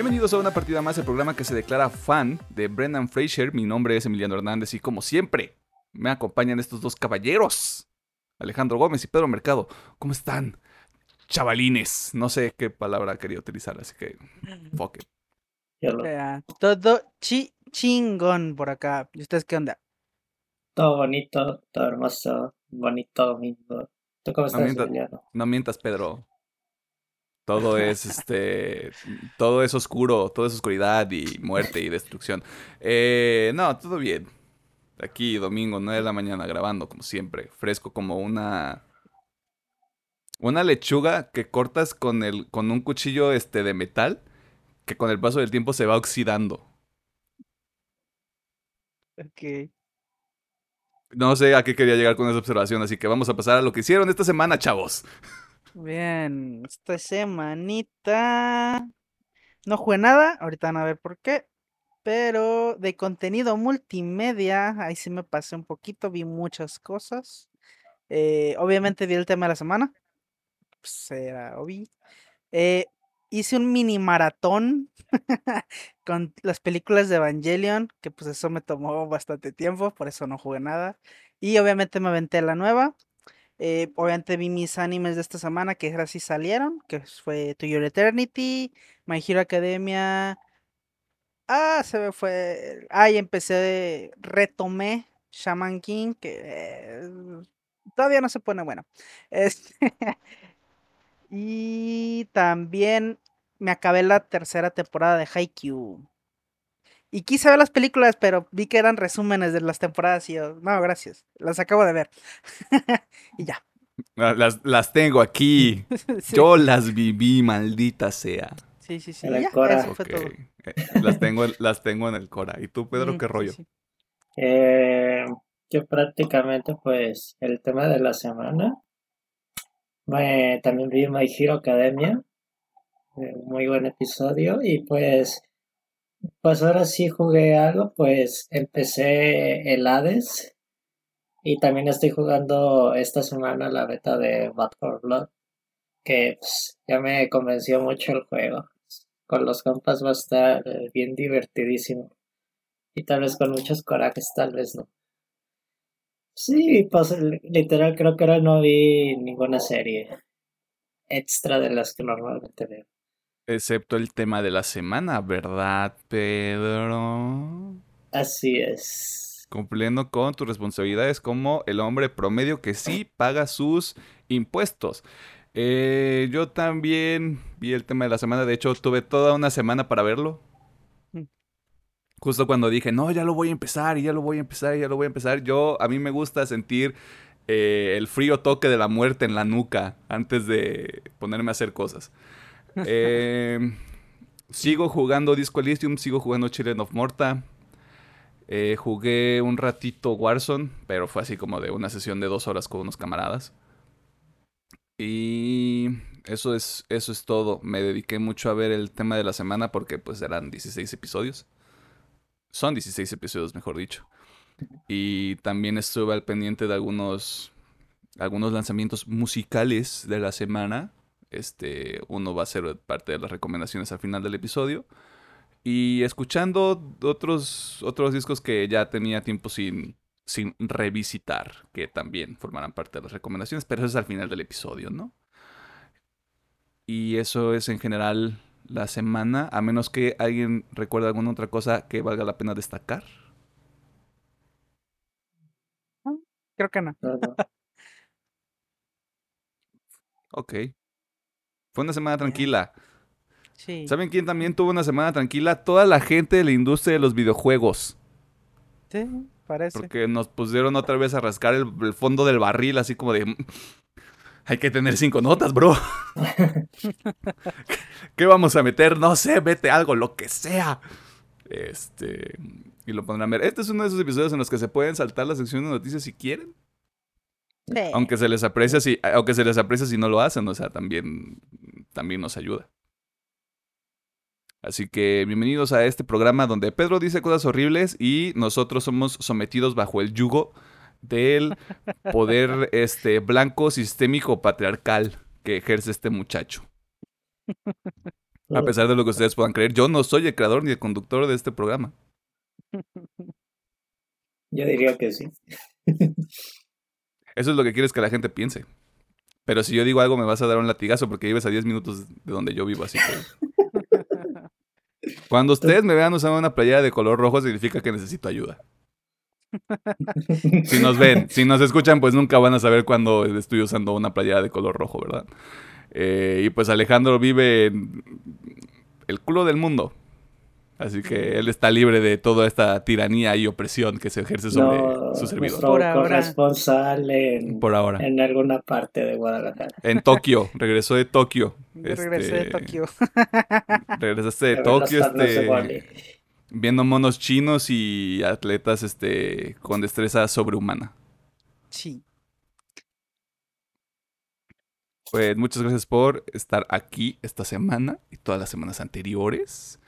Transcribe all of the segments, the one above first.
Bienvenidos a una partida más, el programa que se declara fan de Brendan Fraser. Mi nombre es Emiliano Hernández y como siempre me acompañan estos dos caballeros, Alejandro Gómez y Pedro Mercado. ¿Cómo están? Chavalines. No sé qué palabra quería utilizar, así que fuck it. Ya, Todo chi chingón por acá. ¿Y ustedes qué onda? Todo bonito, todo hermoso, bonito domingo. ¿Tú cómo No estás, mientas, Emiliano? no mientas, Pedro. Todo es este. Todo es oscuro, todo es oscuridad y muerte y destrucción. Eh, no, todo bien. Aquí, domingo, 9 de la mañana, grabando, como siempre. Fresco como una. Una lechuga que cortas con el. con un cuchillo este de metal. Que con el paso del tiempo se va oxidando. Ok. No sé a qué quería llegar con esa observación, así que vamos a pasar a lo que hicieron esta semana, chavos. Bien, esta semanita no jugué nada, ahorita van a ver por qué, pero de contenido multimedia, ahí sí me pasé un poquito, vi muchas cosas. Eh, obviamente vi el tema de la semana, pues era. Eh, hice un mini maratón con las películas de Evangelion, que pues eso me tomó bastante tiempo, por eso no jugué nada. Y obviamente me aventé la nueva. Eh, obviamente vi mis animes de esta semana que ahora sí salieron, que fue To Your Eternity, My Hero Academia. Ah, se me fue. Ah, y empecé, retomé Shaman King, que todavía no se pone bueno. Este, y también me acabé la tercera temporada de Haikyuu. Y quise ver las películas, pero vi que eran resúmenes de las temporadas y yo, no, gracias, las acabo de ver. y ya. Las, las tengo aquí. Sí. Yo las viví, maldita sea. Sí, sí, sí. En el ya, Cora. eso fue todo. eh, las tengo, las tengo en el Cora. ¿Y tú, Pedro, Mm, qué rollo? sí. Eh, yo prácticamente, pues, el tema de la semana. Me, también vi My Hero Academia. eh, muy buen episodio. Y pues, pues ahora sí jugué algo. Pues empecé el Hades. Y también estoy jugando esta semana la beta de Bad for Blood. Que pues, ya me convenció mucho el juego. Con los compas va a estar eh, bien divertidísimo. Y tal vez con muchos corajes, tal vez no. Sí, pues li- literal creo que ahora no vi ninguna serie extra de las que normalmente veo. Excepto el tema de la semana, ¿verdad, Pedro? Así es. Cumpliendo con tus responsabilidades como el hombre promedio que sí paga sus impuestos. Eh, yo también vi el tema de la semana. De hecho, tuve toda una semana para verlo. Mm. Justo cuando dije, no, ya lo voy a empezar, y ya lo voy a empezar, y ya lo voy a empezar. Yo, a mí me gusta sentir eh, el frío toque de la muerte en la nuca antes de ponerme a hacer cosas. Eh, sigo jugando Disco Elysium, sigo jugando Children of Morta. Eh, jugué un ratito Warzone, pero fue así como de una sesión de dos horas con unos camaradas. Y eso es, eso es todo. Me dediqué mucho a ver el tema de la semana porque pues eran 16 episodios. Son 16 episodios, mejor dicho. Y también estuve al pendiente de algunos, algunos lanzamientos musicales de la semana. Este, uno va a ser parte de las recomendaciones al final del episodio. Y escuchando otros, otros discos que ya tenía tiempo sin, sin revisitar, que también formarán parte de las recomendaciones, pero eso es al final del episodio, ¿no? Y eso es en general la semana, a menos que alguien recuerde alguna otra cosa que valga la pena destacar. Creo que no. No, no. Ok. Fue una semana tranquila. Sí. ¿Saben quién también tuvo una semana tranquila? Toda la gente de la industria de los videojuegos. Sí, parece. Porque nos pusieron otra vez a rascar el, el fondo del barril, así como de... "Mm, Hay que tener cinco notas, bro. ¿Qué vamos a meter? No sé, vete algo, lo que sea. Este... Y lo pondrán a ver. Este es uno de esos episodios en los que se pueden saltar la sección de noticias si quieren. Sí. Aunque se les aprecia si, aunque se les aprecia si no lo hacen, o sea, también, también nos ayuda. Así que bienvenidos a este programa donde Pedro dice cosas horribles y nosotros somos sometidos bajo el yugo del poder este blanco sistémico patriarcal que ejerce este muchacho. A pesar de lo que ustedes puedan creer, yo no soy el creador ni el conductor de este programa. Yo diría que sí. Eso es lo que quieres que la gente piense. Pero si yo digo algo me vas a dar un latigazo porque vives a 10 minutos de donde yo vivo, así que... Cuando ustedes me vean usando una playera de color rojo significa que necesito ayuda. Si nos ven, si nos escuchan, pues nunca van a saber cuando estoy usando una playera de color rojo, ¿verdad? Eh, y pues Alejandro vive en el culo del mundo. Así que él está libre de toda esta tiranía y opresión que se ejerce sobre No, su servidor. nuestro Por ahora. corresponsal en, Por ahora. en alguna parte de Guadalajara. En Tokio, regresó de Tokio. Yo regresé de Este, Tokio. Regresaste de Tokio, este, viendo monos chinos y atletas este, con destreza sobrehumana. Sí. Pues muchas gracias por estar aquí esta semana y todas las semanas anteriores.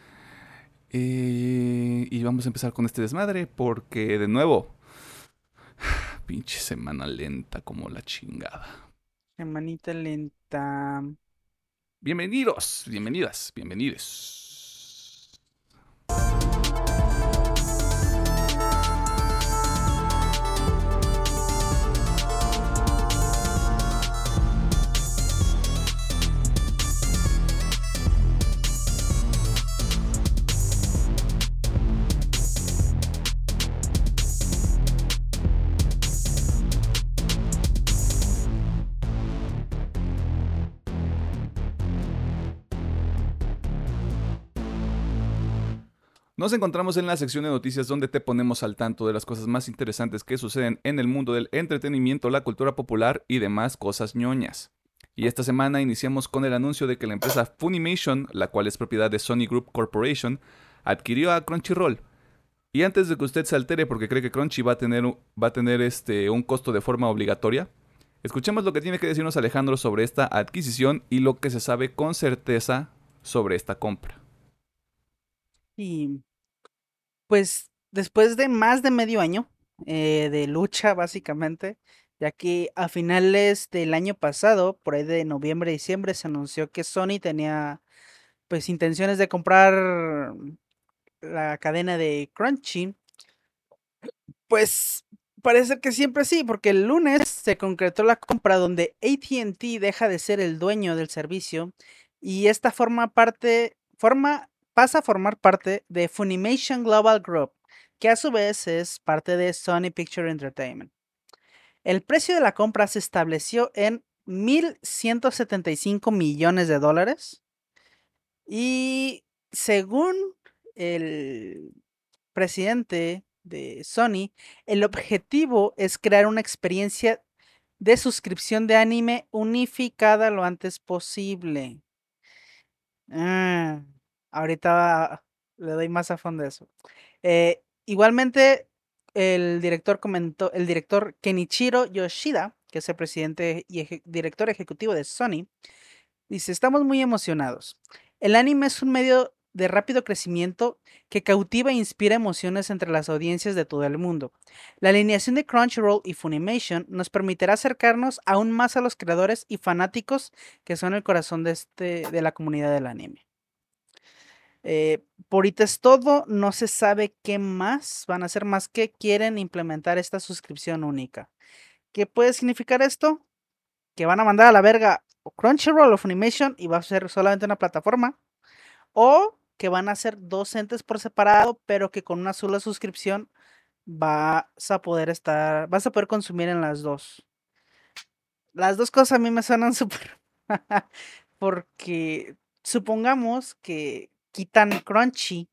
Eh, y vamos a empezar con este desmadre porque de nuevo, pinche semana lenta como la chingada. Semanita lenta. Bienvenidos, bienvenidas, bienvenidos. Nos encontramos en la sección de noticias donde te ponemos al tanto de las cosas más interesantes que suceden en el mundo del entretenimiento, la cultura popular y demás cosas ñoñas. Y esta semana iniciamos con el anuncio de que la empresa Funimation, la cual es propiedad de Sony Group Corporation, adquirió a Crunchyroll. Y antes de que usted se altere porque cree que Crunchy va a tener, va a tener este, un costo de forma obligatoria, escuchemos lo que tiene que decirnos Alejandro sobre esta adquisición y lo que se sabe con certeza sobre esta compra. Y pues después de más de medio año eh, de lucha, básicamente, ya que a finales del año pasado, por ahí de noviembre, diciembre, se anunció que Sony tenía pues intenciones de comprar la cadena de Crunchy. Pues parece que siempre sí, porque el lunes se concretó la compra donde AT&T deja de ser el dueño del servicio y esta forma parte, forma, pasa a formar parte de Funimation Global Group, que a su vez es parte de Sony Picture Entertainment. El precio de la compra se estableció en 1.175 millones de dólares y según el presidente de Sony, el objetivo es crear una experiencia de suscripción de anime unificada lo antes posible. Ah, ahorita le doy más a fondo eso. Eh, igualmente, el director comentó, el director Kenichiro Yoshida, que es el presidente y director ejecutivo de Sony, dice, estamos muy emocionados. El anime es un medio de rápido crecimiento que cautiva e inspira emociones entre las audiencias de todo el mundo. La alineación de Crunchyroll y Funimation nos permitirá acercarnos aún más a los creadores y fanáticos que son el corazón de, este, de la comunidad del anime. Eh, por ahorita es todo, no se sabe qué más van a hacer más que quieren implementar esta suscripción única. ¿Qué puede significar esto? Que van a mandar a la verga Crunchyroll o Funimation y va a ser solamente una plataforma. O que van a ser dos entes por separado, pero que con una sola suscripción vas a poder estar, vas a poder consumir en las dos. Las dos cosas a mí me suenan súper. Porque supongamos que quitan Crunchy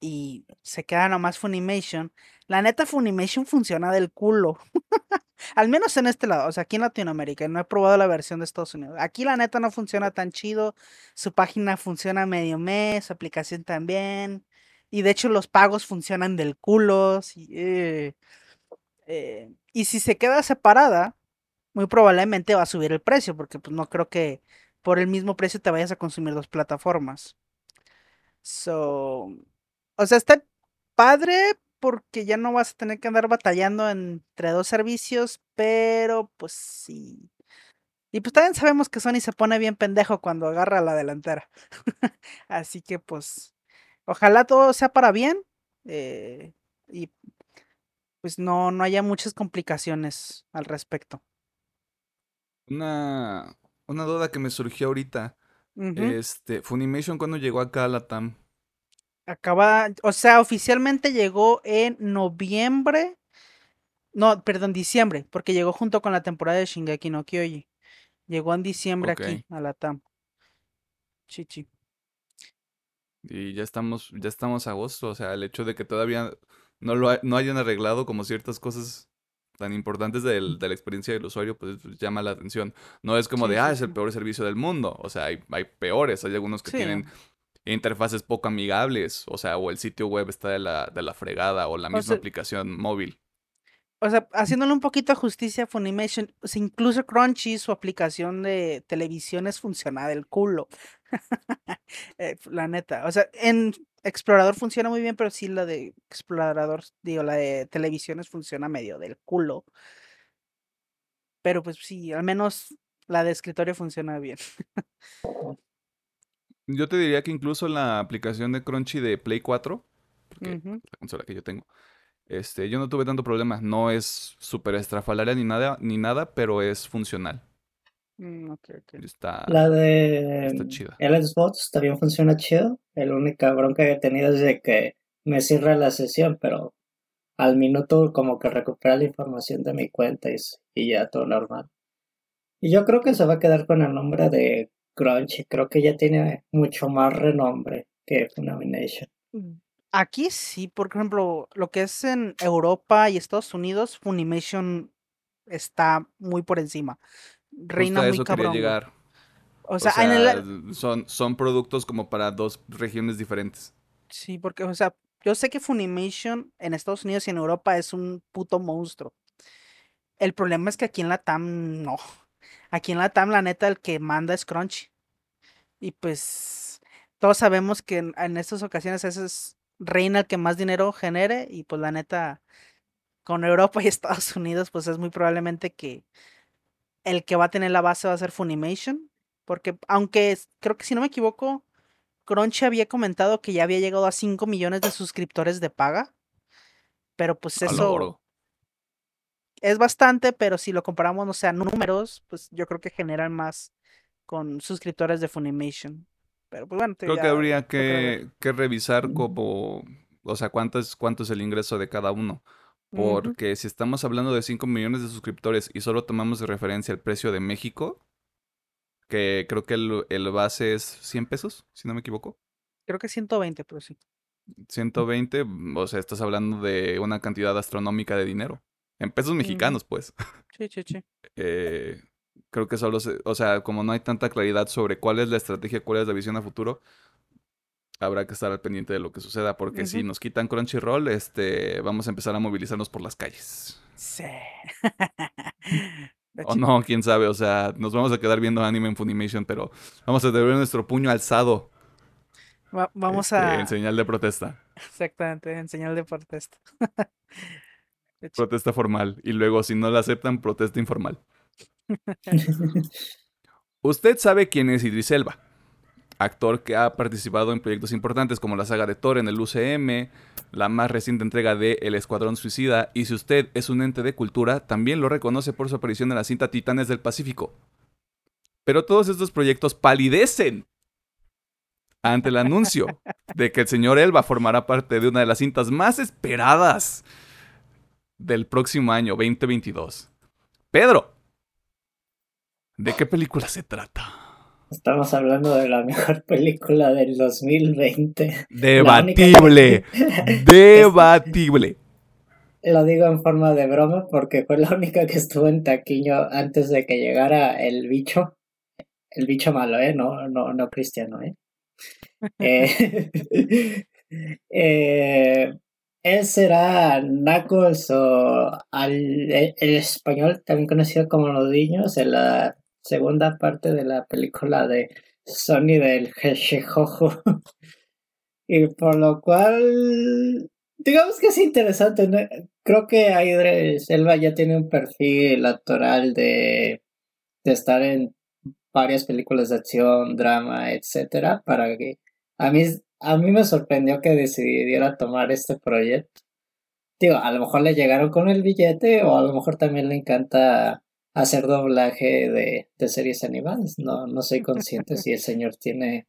y se queda nomás Funimation. La neta, Funimation funciona del culo. Al menos en este lado, o sea, aquí en Latinoamérica. No he probado la versión de Estados Unidos. Aquí la neta no funciona tan chido. Su página funciona medio mes, su aplicación también. Y de hecho los pagos funcionan del culo. sí, eh, eh, y si se queda separada, muy probablemente va a subir el precio, porque pues no creo que por el mismo precio te vayas a consumir dos plataformas. So, o sea, está padre porque ya no vas a tener que andar batallando entre dos servicios, pero pues sí. Y pues también sabemos que Sony se pone bien pendejo cuando agarra la delantera. Así que pues ojalá todo sea para bien eh, y pues no, no haya muchas complicaciones al respecto. Una, una duda que me surgió ahorita. Este, Funimation, ¿cuándo llegó acá a la TAM? Acaba, o sea, oficialmente llegó en noviembre. No, perdón, diciembre, porque llegó junto con la temporada de Shingeki no Kyoji. Llegó en diciembre aquí a la TAM. Chichi. Y ya estamos, ya estamos a agosto, o sea, el hecho de que todavía no lo ha- no hayan arreglado como ciertas cosas tan importantes del- de la experiencia del usuario, pues pues, llama la atención. No es como Sí, de, ah, es el peor servicio del mundo. O sea, hay, hay peores, hay algunos que Sí. tienen interfaces poco amigables, o sea, o el sitio web está de la, de la fregada, o la O misma sea- aplicación móvil. O sea, haciéndole un poquito de justicia a Funimation, o sea, incluso Crunchy, su aplicación de televisión es funciona del culo. Eh, la neta. O sea, en Explorador funciona muy bien, pero sí la de Explorador, digo, la de televisiones funciona medio del culo. Pero pues sí, al menos la de escritorio funciona bien. Yo te diría que incluso la aplicación de Crunchy de Play 4, porque la consola que yo tengo, este, yo no tuve tanto problema. No es súper estrafalaria ni nada, ni nada, pero es funcional. Mm. Está, La de está el Xbox también funciona chido. El única bronca que he tenido es de que me cierra la sesión, pero al minuto como que recupera la información de mi cuenta y, y ya todo normal. Y yo creo que se va a quedar con el nombre de Crunchy. Creo que ya tiene mucho más renombre que Funimation. Mm, Aquí sí, por ejemplo, lo que es en Europa y Estados Unidos, Funimation está muy por encima. Reina Justo muy cabrón. llegar. O O sea, en el, sea, son, son productos como para dos regiones diferentes. Sí, porque, o sea, yo sé que Funimation en Estados Unidos y en Europa es un puto monstruo. El problema es que aquí en la TAM no. Aquí en la TAM, la neta, el que manda es Crunchy. Y pues, todos sabemos que en, en estas ocasiones ese es reina el que más dinero genere. Y pues, la neta, con Europa y Estados Unidos, pues es muy probablemente que el que va a tener la base va a ser Funimation. Porque, aunque creo que si no me equivoco, Crunchy había comentado que ya había llegado a 5 millones de suscriptores de paga. Pero pues A lo eso es bastante, pero si lo comparamos, no sé, a números, pues yo creo que generan más con suscriptores de Funimation. Pero pues bueno, Creo que habría que, que revisar como, o sea, cuánto es, cuánto es el ingreso de cada uno. Porque si estamos hablando de 5 millones de suscriptores y solo tomamos de referencia el precio de México, que creo que el, el base es 100 pesos, si no me equivoco. Creo que 120, pero sí. 120, mm, o sea, estás hablando de una cantidad astronómica de dinero. En pesos mexicanos, pues. Sí, sí, sí. Eh, creo que solo se, o sea, como no hay tanta claridad sobre cuál es la estrategia, cuál es la visión a futuro, habrá que estar al pendiente de lo que suceda, porque si nos quitan Crunchyroll, este, vamos a empezar a movilizarnos por las calles. Sí. O no, quién sabe, o sea, nos vamos a quedar viendo anime en Funimation, pero vamos a tener nuestro puño alzado Va- vamos este, a... en señal de protesta, Exactamente, en señal de protesta. De protesta formal, y luego si no la aceptan, protesta informal. Usted sabe quién es Idris Elba, actor que ha participado en proyectos importantes como la saga de Thor en el UCM, la más reciente entrega de El Escuadrón Suicida, y si usted es un ente de cultura, también lo reconoce por su aparición en la cinta Titanes del Pacífico. Pero todos estos proyectos palidecen ante el anuncio de que el señor Elba formará parte de una de las cintas más esperadas del próximo año 2022. Pedro, ¿de qué película se trata? Estamos hablando de la mejor película del 2020. Debatible, debatible. Lo digo en forma de broma porque fue la única que estuvo en taquiño antes de que llegara el bicho. El bicho malo, ¿eh? No, no, no cristiano, ¿eh? eh, eh, él será Knuckles o al, el, el español, también conocido como Los Niños, en la segunda parte de la película de Sony del Hedgehog. y por lo cual, digamos que es interesante. ¿no? Creo que Idris Elba ya tiene un perfil actoral de de estar en varias películas de acción, drama, etcétera, para que a mí a mí me sorprendió que decidiera tomar este proyecto. Digo, a lo mejor le llegaron con el billete o a lo mejor también le encanta hacer doblaje de, de series animadas. No, no soy consciente si el señor tiene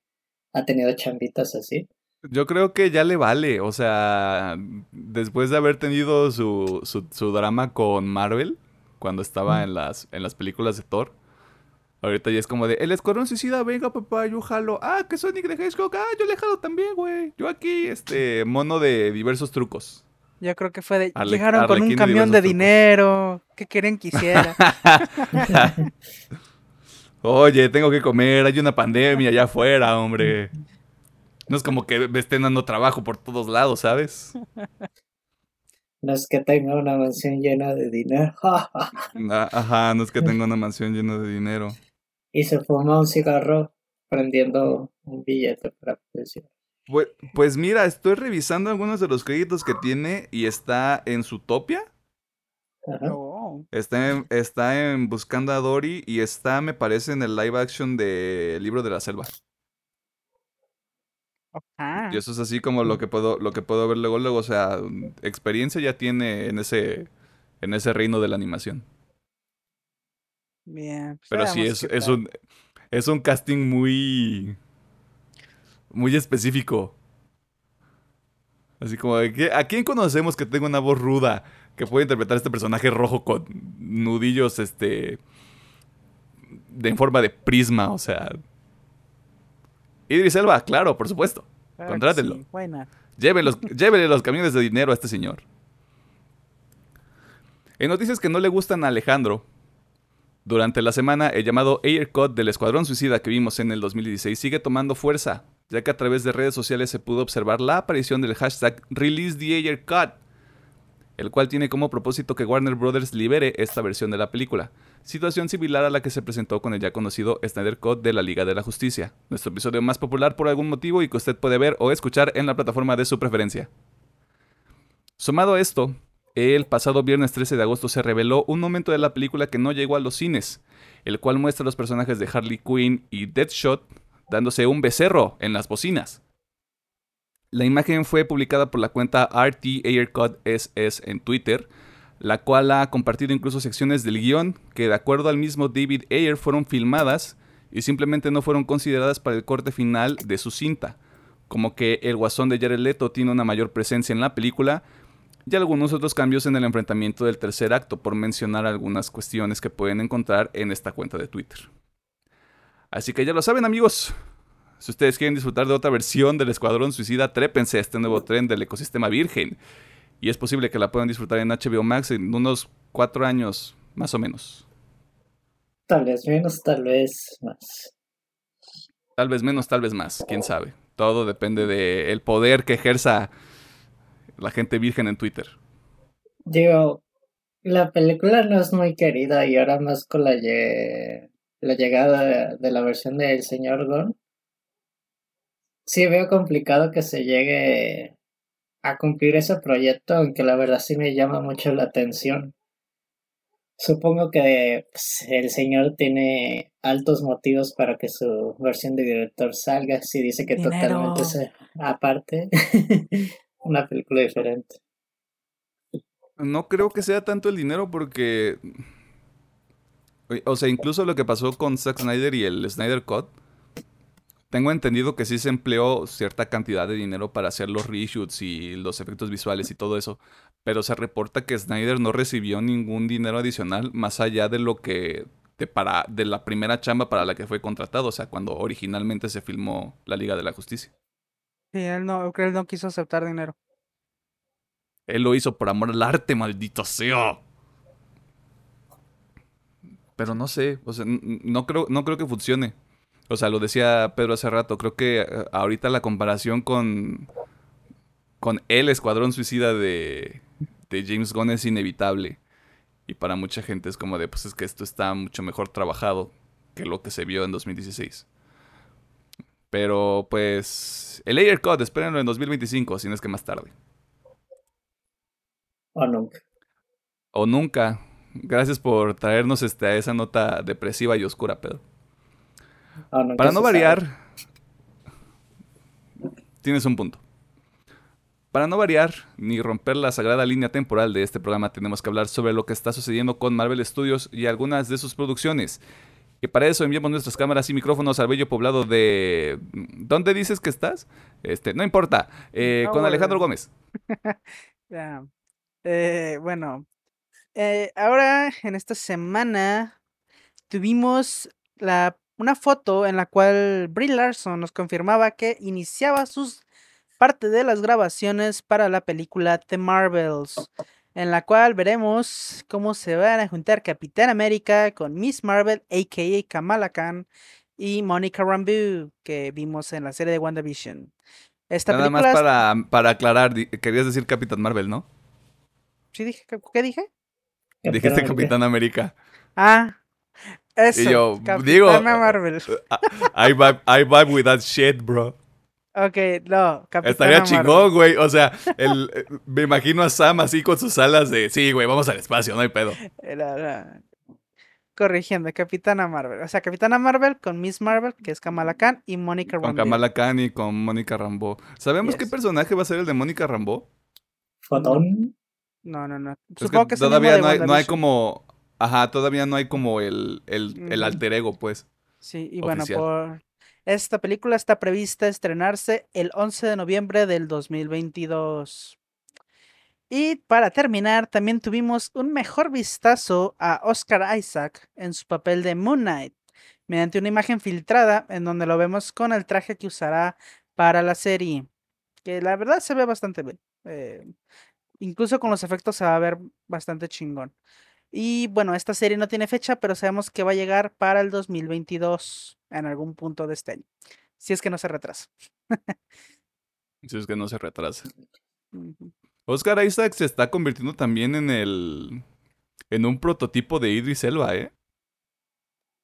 ha tenido chambitas así. Yo creo que ya le vale, o sea, después de haber tenido su, su, su drama con Marvel, cuando estaba en las, en las películas de Thor, ahorita ya es como de, el escuadrón suicida, venga papá, yo jalo, ah, que Sonic de Hedgehog, ah, yo le jalo también, güey, yo aquí, este, mono de diversos trucos. Yo creo que fue de, Arle- llegaron con un camión de dinero, ¿qué quieren que hiciera? Oye, tengo que comer, hay una pandemia allá afuera, hombre. No es como que me estén dando trabajo por todos lados, ¿sabes? No es que tenga una mansión llena de dinero. Ah, Ajá, no es que tenga una mansión llena de dinero. y se fuma un cigarro prendiendo un billete para precio. Pues, pues mira, estoy revisando algunos de los créditos que tiene y está en Zootopia, Ajá. Oh, está en, está en Buscando a Dory y está, me parece, en el live action de El libro de la selva. ah, Y eso es así como lo que puedo, lo que puedo ver luego, luego, o sea, experiencia ya tiene en ese, en ese reino de la animación. bien. pues Pero sí, es, es un, es un casting muy, muy específico. Así como, de ¿a quién conocemos que tenga una voz ruda que puede interpretar este personaje rojo con nudillos, este, de en forma de prisma? O sea, Idris Elba, claro, por supuesto. Claro que contrátenlo. sí, los, llévenle los camiones de dinero a este señor. En noticias que no le gustan a Alejandro, durante la semana el llamado Air Cut del Escuadrón Suicida que vimos en el 2016 sigue tomando fuerza, ya que a través de redes sociales se pudo observar la aparición del hashtag Release el cual tiene como propósito que Warner Brothers libere esta versión de la película, situación similar a la que se presentó con el ya conocido Snyder Cut de la Liga de la Justicia, nuestro episodio más popular por algún motivo y que usted puede ver o escuchar en la plataforma de su preferencia. Sumado a esto, el pasado viernes 13 de agosto se reveló un momento de la película que no llegó a los cines, el cual muestra a los personajes de Harley Quinn y Deadshot dándose un becerro en las bocinas. La imagen fue publicada por la cuenta RT Aircut SS en Twitter, la cual ha compartido incluso secciones del guion que de acuerdo al mismo David Ayer fueron filmadas y simplemente no fueron consideradas para el corte final de su cinta, como que el guasón de Jared Leto tiene una mayor presencia en la película y algunos otros cambios en el enfrentamiento del tercer acto, por mencionar algunas cuestiones que pueden encontrar en esta cuenta de Twitter. Así que ya lo saben amigos, si ustedes quieren disfrutar de otra versión del Escuadrón Suicida, trépense a este nuevo tren del ecosistema virgen. Y es posible que la puedan disfrutar en HBO Max en unos cuatro años, más o menos. Tal vez menos, tal vez más. Tal vez menos, tal vez más, quién sabe. Todo depende del poder que ejerza la gente virgen en Twitter. Digo, la película no es muy querida y ahora más con la, lle- la llegada de, la versión del señor Gon. Sí veo complicado que se llegue a cumplir ese proyecto, aunque la verdad sí me llama mucho la atención. Supongo que pues, el señor tiene altos motivos para que su versión de director salga, si dice que Dinero. totalmente es aparte, una película diferente. No creo que sea tanto el dinero porque... O sea, incluso lo que pasó con Zack Snyder y el Snyder Cut, tengo entendido que sí se empleó cierta cantidad de dinero para hacer los reshoots y los efectos visuales y todo eso, pero se reporta que Snyder no recibió ningún dinero adicional más allá de lo que de para de la primera chamba para la que fue contratado, o sea, cuando originalmente se filmó la Liga de la Justicia. Sí, él no, creo que él no quiso aceptar dinero. Él lo hizo por amor al arte, maldito sea. Pero no sé, o sea, no creo, no creo que funcione. O sea, lo decía Pedro hace rato, creo que eh, ahorita la comparación con, con el Escuadrón Suicida de, de James Gunn es inevitable. Y para mucha gente es como de, pues es que esto está mucho mejor trabajado que lo que se vio en 2016. Pero pues, el Ayer Cut, espérenlo en 2025, si no es que más tarde. O nunca. O nunca. Gracias por traernos este, a esa nota depresiva y oscura, Pedro. Ah, Para no sabe. variar, tienes un punto. Para no variar ni romper la sagrada línea temporal de este programa, tenemos que hablar sobre lo que está sucediendo con Marvel Studios y algunas de sus producciones. Y para eso enviamos nuestras cámaras y micrófonos al bello poblado de... ¿Dónde dices que estás? Este, no importa. eh, No, con Alejandro. Gómez. Eh, bueno, eh, ahora en esta semana tuvimos la, una foto en la cual Brie Larson nos confirmaba que iniciaba sus parte de las grabaciones para la película The Marvels, en la cual veremos cómo se van a juntar Capitán América con Miss Marvel, aka Kamala Khan, y Monica Rambeau, que vimos en la serie de WandaVision. Esta Nada más película... para, para aclarar, querías decir Capitán Marvel, ¿no? ¿Sí dije? ¿Qué- ¿Qué dije? Dijiste Capitán Capitán América. Ah, eso. yo, Capitana digo, Marvel. I vibe, I vibe with that shit, bro. Ok, no, Capitana Estaría Marvel. chingón, güey. O sea, el, eh, me imagino a Sam así con sus alas de, sí, güey, vamos al espacio, no hay pedo. Era- Corrigiendo, Capitana Marvel. O sea, Capitana Marvel con Miss Marvel, que es Kamala Khan, y Mónica Con Rambeau. Kamala Khan y con Mónica Rambeau. ¿Sabemos qué personaje va a ser el de Mónica Rambeau? Fotón. No, no, no. Es Supongo que que, todavía no hay, no hay como... Ajá, todavía no hay como el, el, el alter ego, pues. Sí, y bueno, por esta película está prevista estrenarse el 11 de noviembre del 2022. Y para terminar, también tuvimos un mejor vistazo a Oscar Isaac en su papel de Moon Knight, mediante una imagen filtrada en donde lo vemos con el traje que usará para la serie, que la verdad se ve bastante bien. eh, incluso con los efectos se va a ver bastante chingón. Y bueno, esta serie no tiene fecha, pero sabemos que va a llegar para el 2022 en algún punto de este año. Si es que no se retrasa. Si es que no se retrasa. Oscar Isaac se está convirtiendo también en el... En un prototipo de Idris Elba, ¿eh?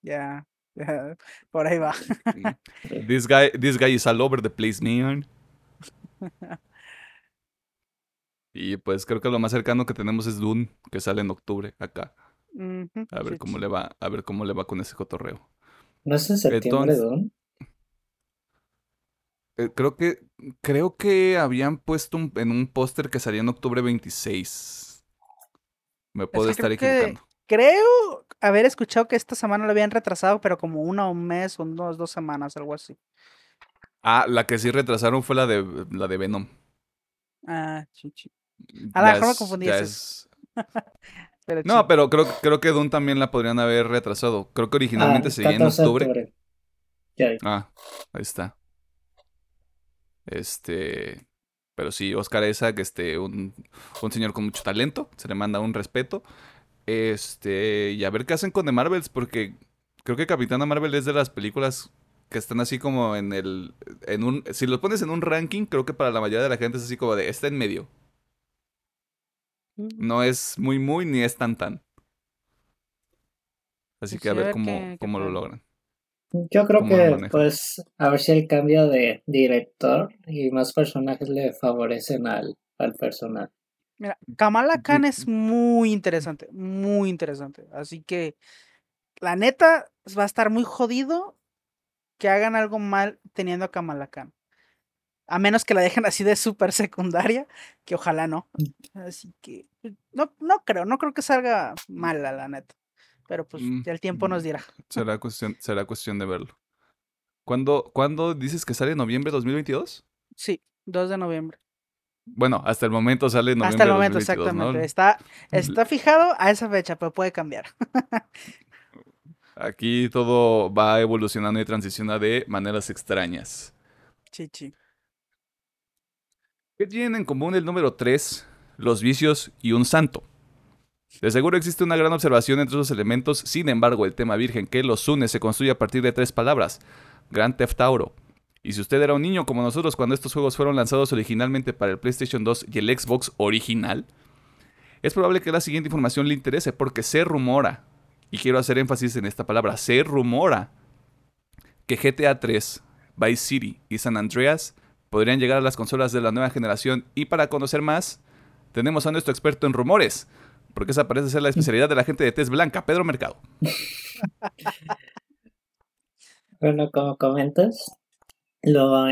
Ya, ya, por ahí va. This guy, this guy is all over the place, man. Y pues creo que lo más cercano que tenemos es Dune, que sale en octubre acá. A ver sí, cómo sí. le va, a ver cómo le va con ese cotorreo. ¿No es en septiembre, Entonces- Don? Eh, creo que creo que habían puesto un- en un póster que salía en octubre 26. Me puedo que estar que- equivocando. Creo haber escuchado que esta semana lo habían retrasado, pero como una o un mes, o unos dos semanas, algo así. Ah, la que sí retrasaron fue la de la de Venom. Ah, sí. A lo mejor confundí, Pero No, pero creo, creo que Dune también la podrían haber retrasado. Creo que originalmente Ah, seguía en 14 de octubre. Ah, ahí está. Este. Pero sí, Oscar Isaac, este, un, un señor con mucho talento. Se le manda un respeto. Este. Y a ver qué hacen con The Marvels, porque creo que Capitana Marvel es de las películas que están así como en el. En un, si lo pones en un ranking, creo que para la mayoría de la gente es así como de. Está en medio. No es muy, muy, ni es tan, tan. Así Pues que a ver cómo, cómo lo logran. Yo creo ¿Cómo lo que, pues, a ver si el cambio de director y más personajes le favorecen al, al personaje. Mira, Kamala Khan es muy interesante, muy interesante. Así que, la neta, va a estar muy jodido que hagan algo mal teniendo a Kamala Khan. A menos que la dejen así de súper secundaria, que ojalá no. Así que, pues, no, no creo, no creo que salga mala, la neta. Pero pues Mm, el tiempo nos mm, dirá. Será cuestión, será cuestión de verlo. ¿Cuándo, ¿Cuándo dices que sale? ¿Noviembre 2022? Sí, 2 de noviembre. Bueno, hasta el momento sale noviembre Hasta el momento, 2022, ¿no? exactamente. Está, está fijado a esa fecha, pero puede cambiar. Aquí todo va evolucionando y transiciona de maneras extrañas. Sí, sí. ¿Qué tienen en común el número 3, los vicios y un santo? De seguro existe una gran observación entre esos elementos, sin embargo el tema virgen que los une se construye a partir de tres palabras, Grand Theft Auto. Y si usted era un niño como nosotros cuando estos juegos fueron lanzados originalmente para el PlayStation 2 y el Xbox original, es probable que la siguiente información le interese porque se rumora, y quiero hacer énfasis en esta palabra, se rumora que GTA 3, Vice City y San Andreas podrían llegar a las consolas de la nueva generación y para conocer más, tenemos a nuestro experto en rumores, Porque esa parece ser la especialidad de la gente de tez blanca, Pedro Mercado. Bueno, como comentas,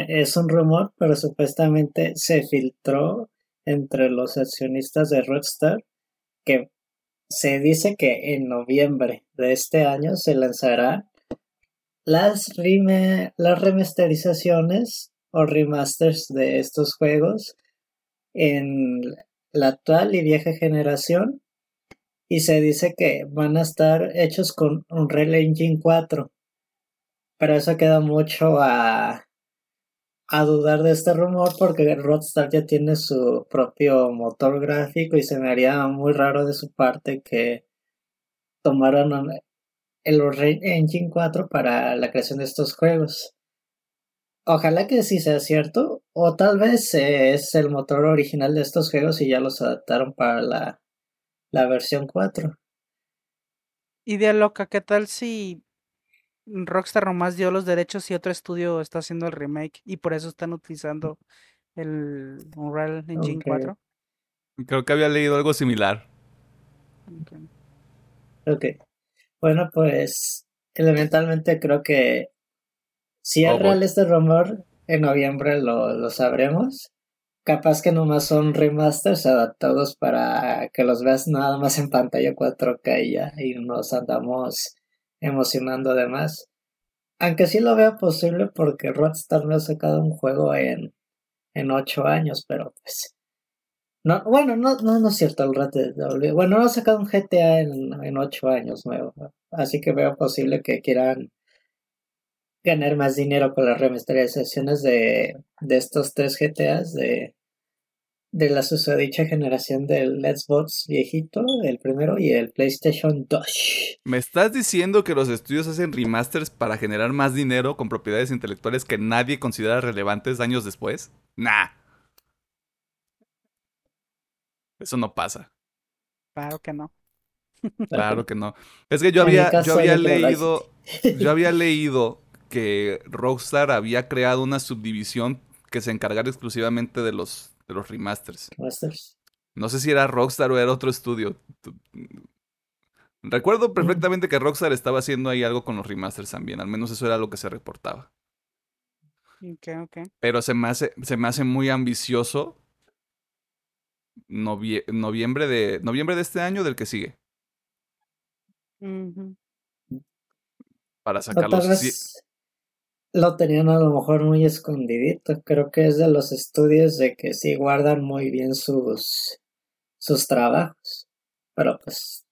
es un rumor, pero supuestamente se filtró entre los accionistas de Rockstar que se dice que en noviembre de este año se lanzará las, las remasterizaciones o remasters de estos juegos en la actual y vieja generación y se dice que van a estar hechos con Unreal Engine 4 pero eso queda mucho a, a dudar de este rumor porque Rockstar ya tiene su propio motor gráfico y se me haría muy raro de su parte que tomaran el Unreal Engine 4 para la creación de estos juegos. Ojalá que sí sea cierto, o tal vez es el motor original de estos juegos y ya los adaptaron para la, la versión 4. Idea loca, ¿qué tal si Rockstar nomás dio los derechos y otro estudio está haciendo el remake y por eso están utilizando el Unreal Engine 4. Creo que había leído algo similar. Ok. Bueno, pues elementalmente creo que si es oh, real este rumor, en noviembre lo, lo sabremos. Capaz que nomás son remasters adaptados para que los veas nada más en pantalla 4K y ya, y nos andamos emocionando además. Aunque sí lo veo posible porque Rockstar no ha sacado un juego en, en 8 años, pero pues... No, bueno, no, no, no es cierto el rato Bueno, no ha sacado un GTA en, en 8 años nuevo. Así que veo posible que quieran ganar más dinero con las remasterizaciones de, de estos tres GTAs de, de la susodicha generación del Xbox viejito, el primero, y el PlayStation 2. ¿Me estás diciendo que los estudios hacen remasters para generar más dinero con propiedades intelectuales que nadie considera relevantes años después? Nah. Eso no pasa. Claro que no. Claro que no. Es que yo había, yo había leído, yo había leído que Rockstar había creado una subdivisión que se encargara exclusivamente de los de los remasters. No sé si era Rockstar o era otro estudio. Recuerdo perfectamente que Rockstar estaba haciendo ahí algo con los remasters también. Al menos eso era lo que se reportaba. Pero se me hace, se me hace muy ambicioso noviembre, de, noviembre de este año del que sigue. Para sacarlos lo tenían a lo mejor muy escondidito. Creo que es de los estudios de que sí guardan muy bien sus, sus trabajos. Pero pues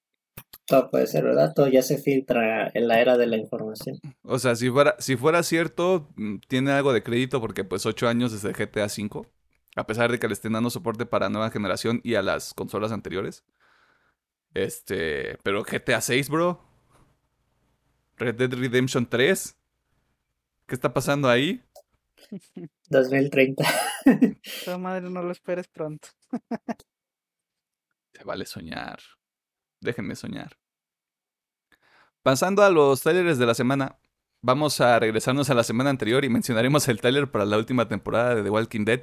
todo puede ser verdad, todo ya se filtra en la era de la información. O sea, si fuera, si fuera cierto, mm, tiene algo de crédito porque pues ocho años desde GTA V, a pesar de que le estén dando soporte para nueva generación y a las consolas anteriores. Este, pero GTA 6, bro. Red Dead Redemption 3. ¿Qué está pasando ahí? 2030. Esa madre no lo esperes pronto. Se vale soñar. Déjenme soñar. Pasando a los trailers de la semana, vamos a regresarnos a la semana anterior y mencionaremos el trailer para la última temporada de The Walking Dead,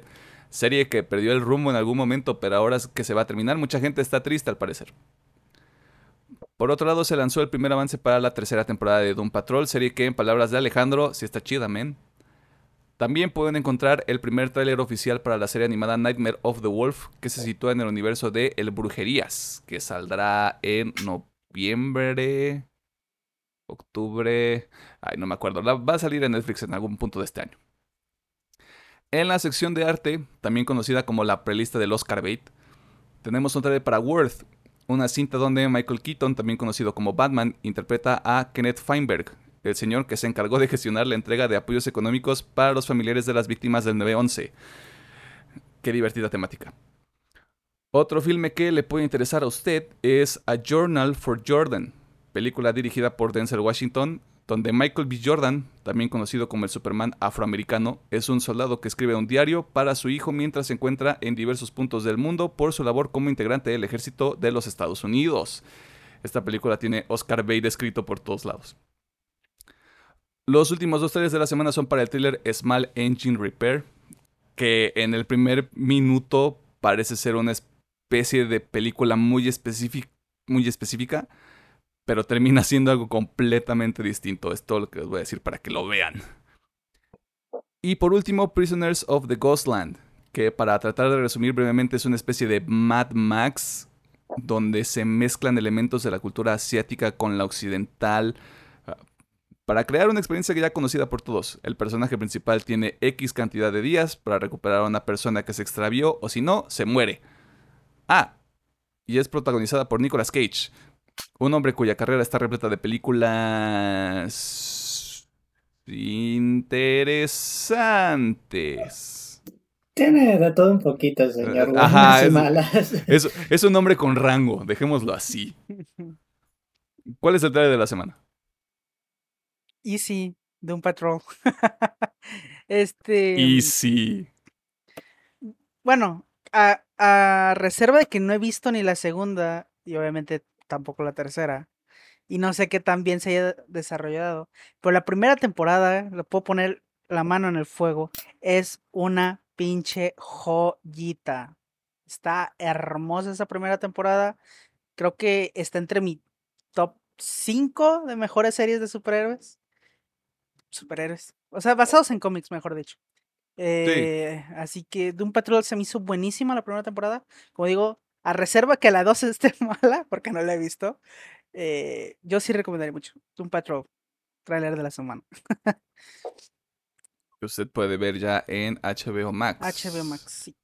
serie que perdió el rumbo en algún momento, pero ahora que se va a terminar, mucha gente está triste al parecer. Por otro lado, se lanzó el primer avance para la tercera temporada de Doom Patrol, serie que, en palabras de Alejandro, si está chida, men. También pueden encontrar el primer tráiler oficial para la serie animada Nightmare of the Wolf, que se sitúa en el universo de El Brujerías, que saldrá en noviembre, octubre, ay, no me acuerdo, va a salir en Netflix en algún punto de este año. En la sección de arte, también conocida como la prelista del Oscar Bait, tenemos un trailer para Worth, una cinta donde Michael Keaton, también conocido como Batman, interpreta a Kenneth Feinberg, el señor que se encargó de gestionar la entrega de apoyos económicos para los familiares de las víctimas del 9-11. Qué divertida temática. Otro filme que le puede interesar a usted es A Journal for Jordan, película dirigida por Denzel Washington, donde Michael B. Jordan, también conocido como el Superman afroamericano, es un soldado que escribe un diario para su hijo mientras se encuentra en diversos puntos del mundo por su labor como integrante del ejército de los Estados Unidos. Esta película tiene Oscar Bate escrito por todos lados. Los últimos dos trailers de la semana son para el thriller Small Engine Repair, que en el primer minuto parece ser una especie de película muy muy específica, pero termina siendo algo completamente distinto. Es todo lo que les voy a decir para que lo vean. Y por último, Prisoners of the Ghostland, que para tratar de resumir brevemente es una especie de Mad Max, donde se mezclan elementos de la cultura asiática con la occidental, ah, para crear una experiencia que ya conocida por todos. El personaje principal tiene X cantidad de días para recuperar a una persona que se extravió o si no, se muere. Ah, y es protagonizada por Nicolas Cage, un hombre cuya carrera está repleta de películas interesantes. Tiene de todo un poquito, señor. Ajá, buenas y es- malas. Es, es un hombre con rango, dejémoslo así. ¿Cuál es el trailer de la semana? Easy, de un patrón. este. Y sí. Bueno, a, a reserva de que no he visto ni la segunda y obviamente tampoco la tercera. Y no sé qué tan bien se haya desarrollado. Pero la primera temporada, le puedo poner la mano en el fuego, es una pinche joyita. Está hermosa esa primera temporada. Creo que está entre mi top 5 de mejores series de superhéroes. Superhéroes. O sea, basados en cómics, mejor dicho. Eh, Así que Doom Patrol se me hizo buenísima la primera temporada. Como digo, a reserva que la 2 esté mala, porque no la he visto. eh, yo sí recomendaría mucho. Doom Patrol, trailer de la semana. Que usted puede ver ya en HBO Max. HBO Max, sí.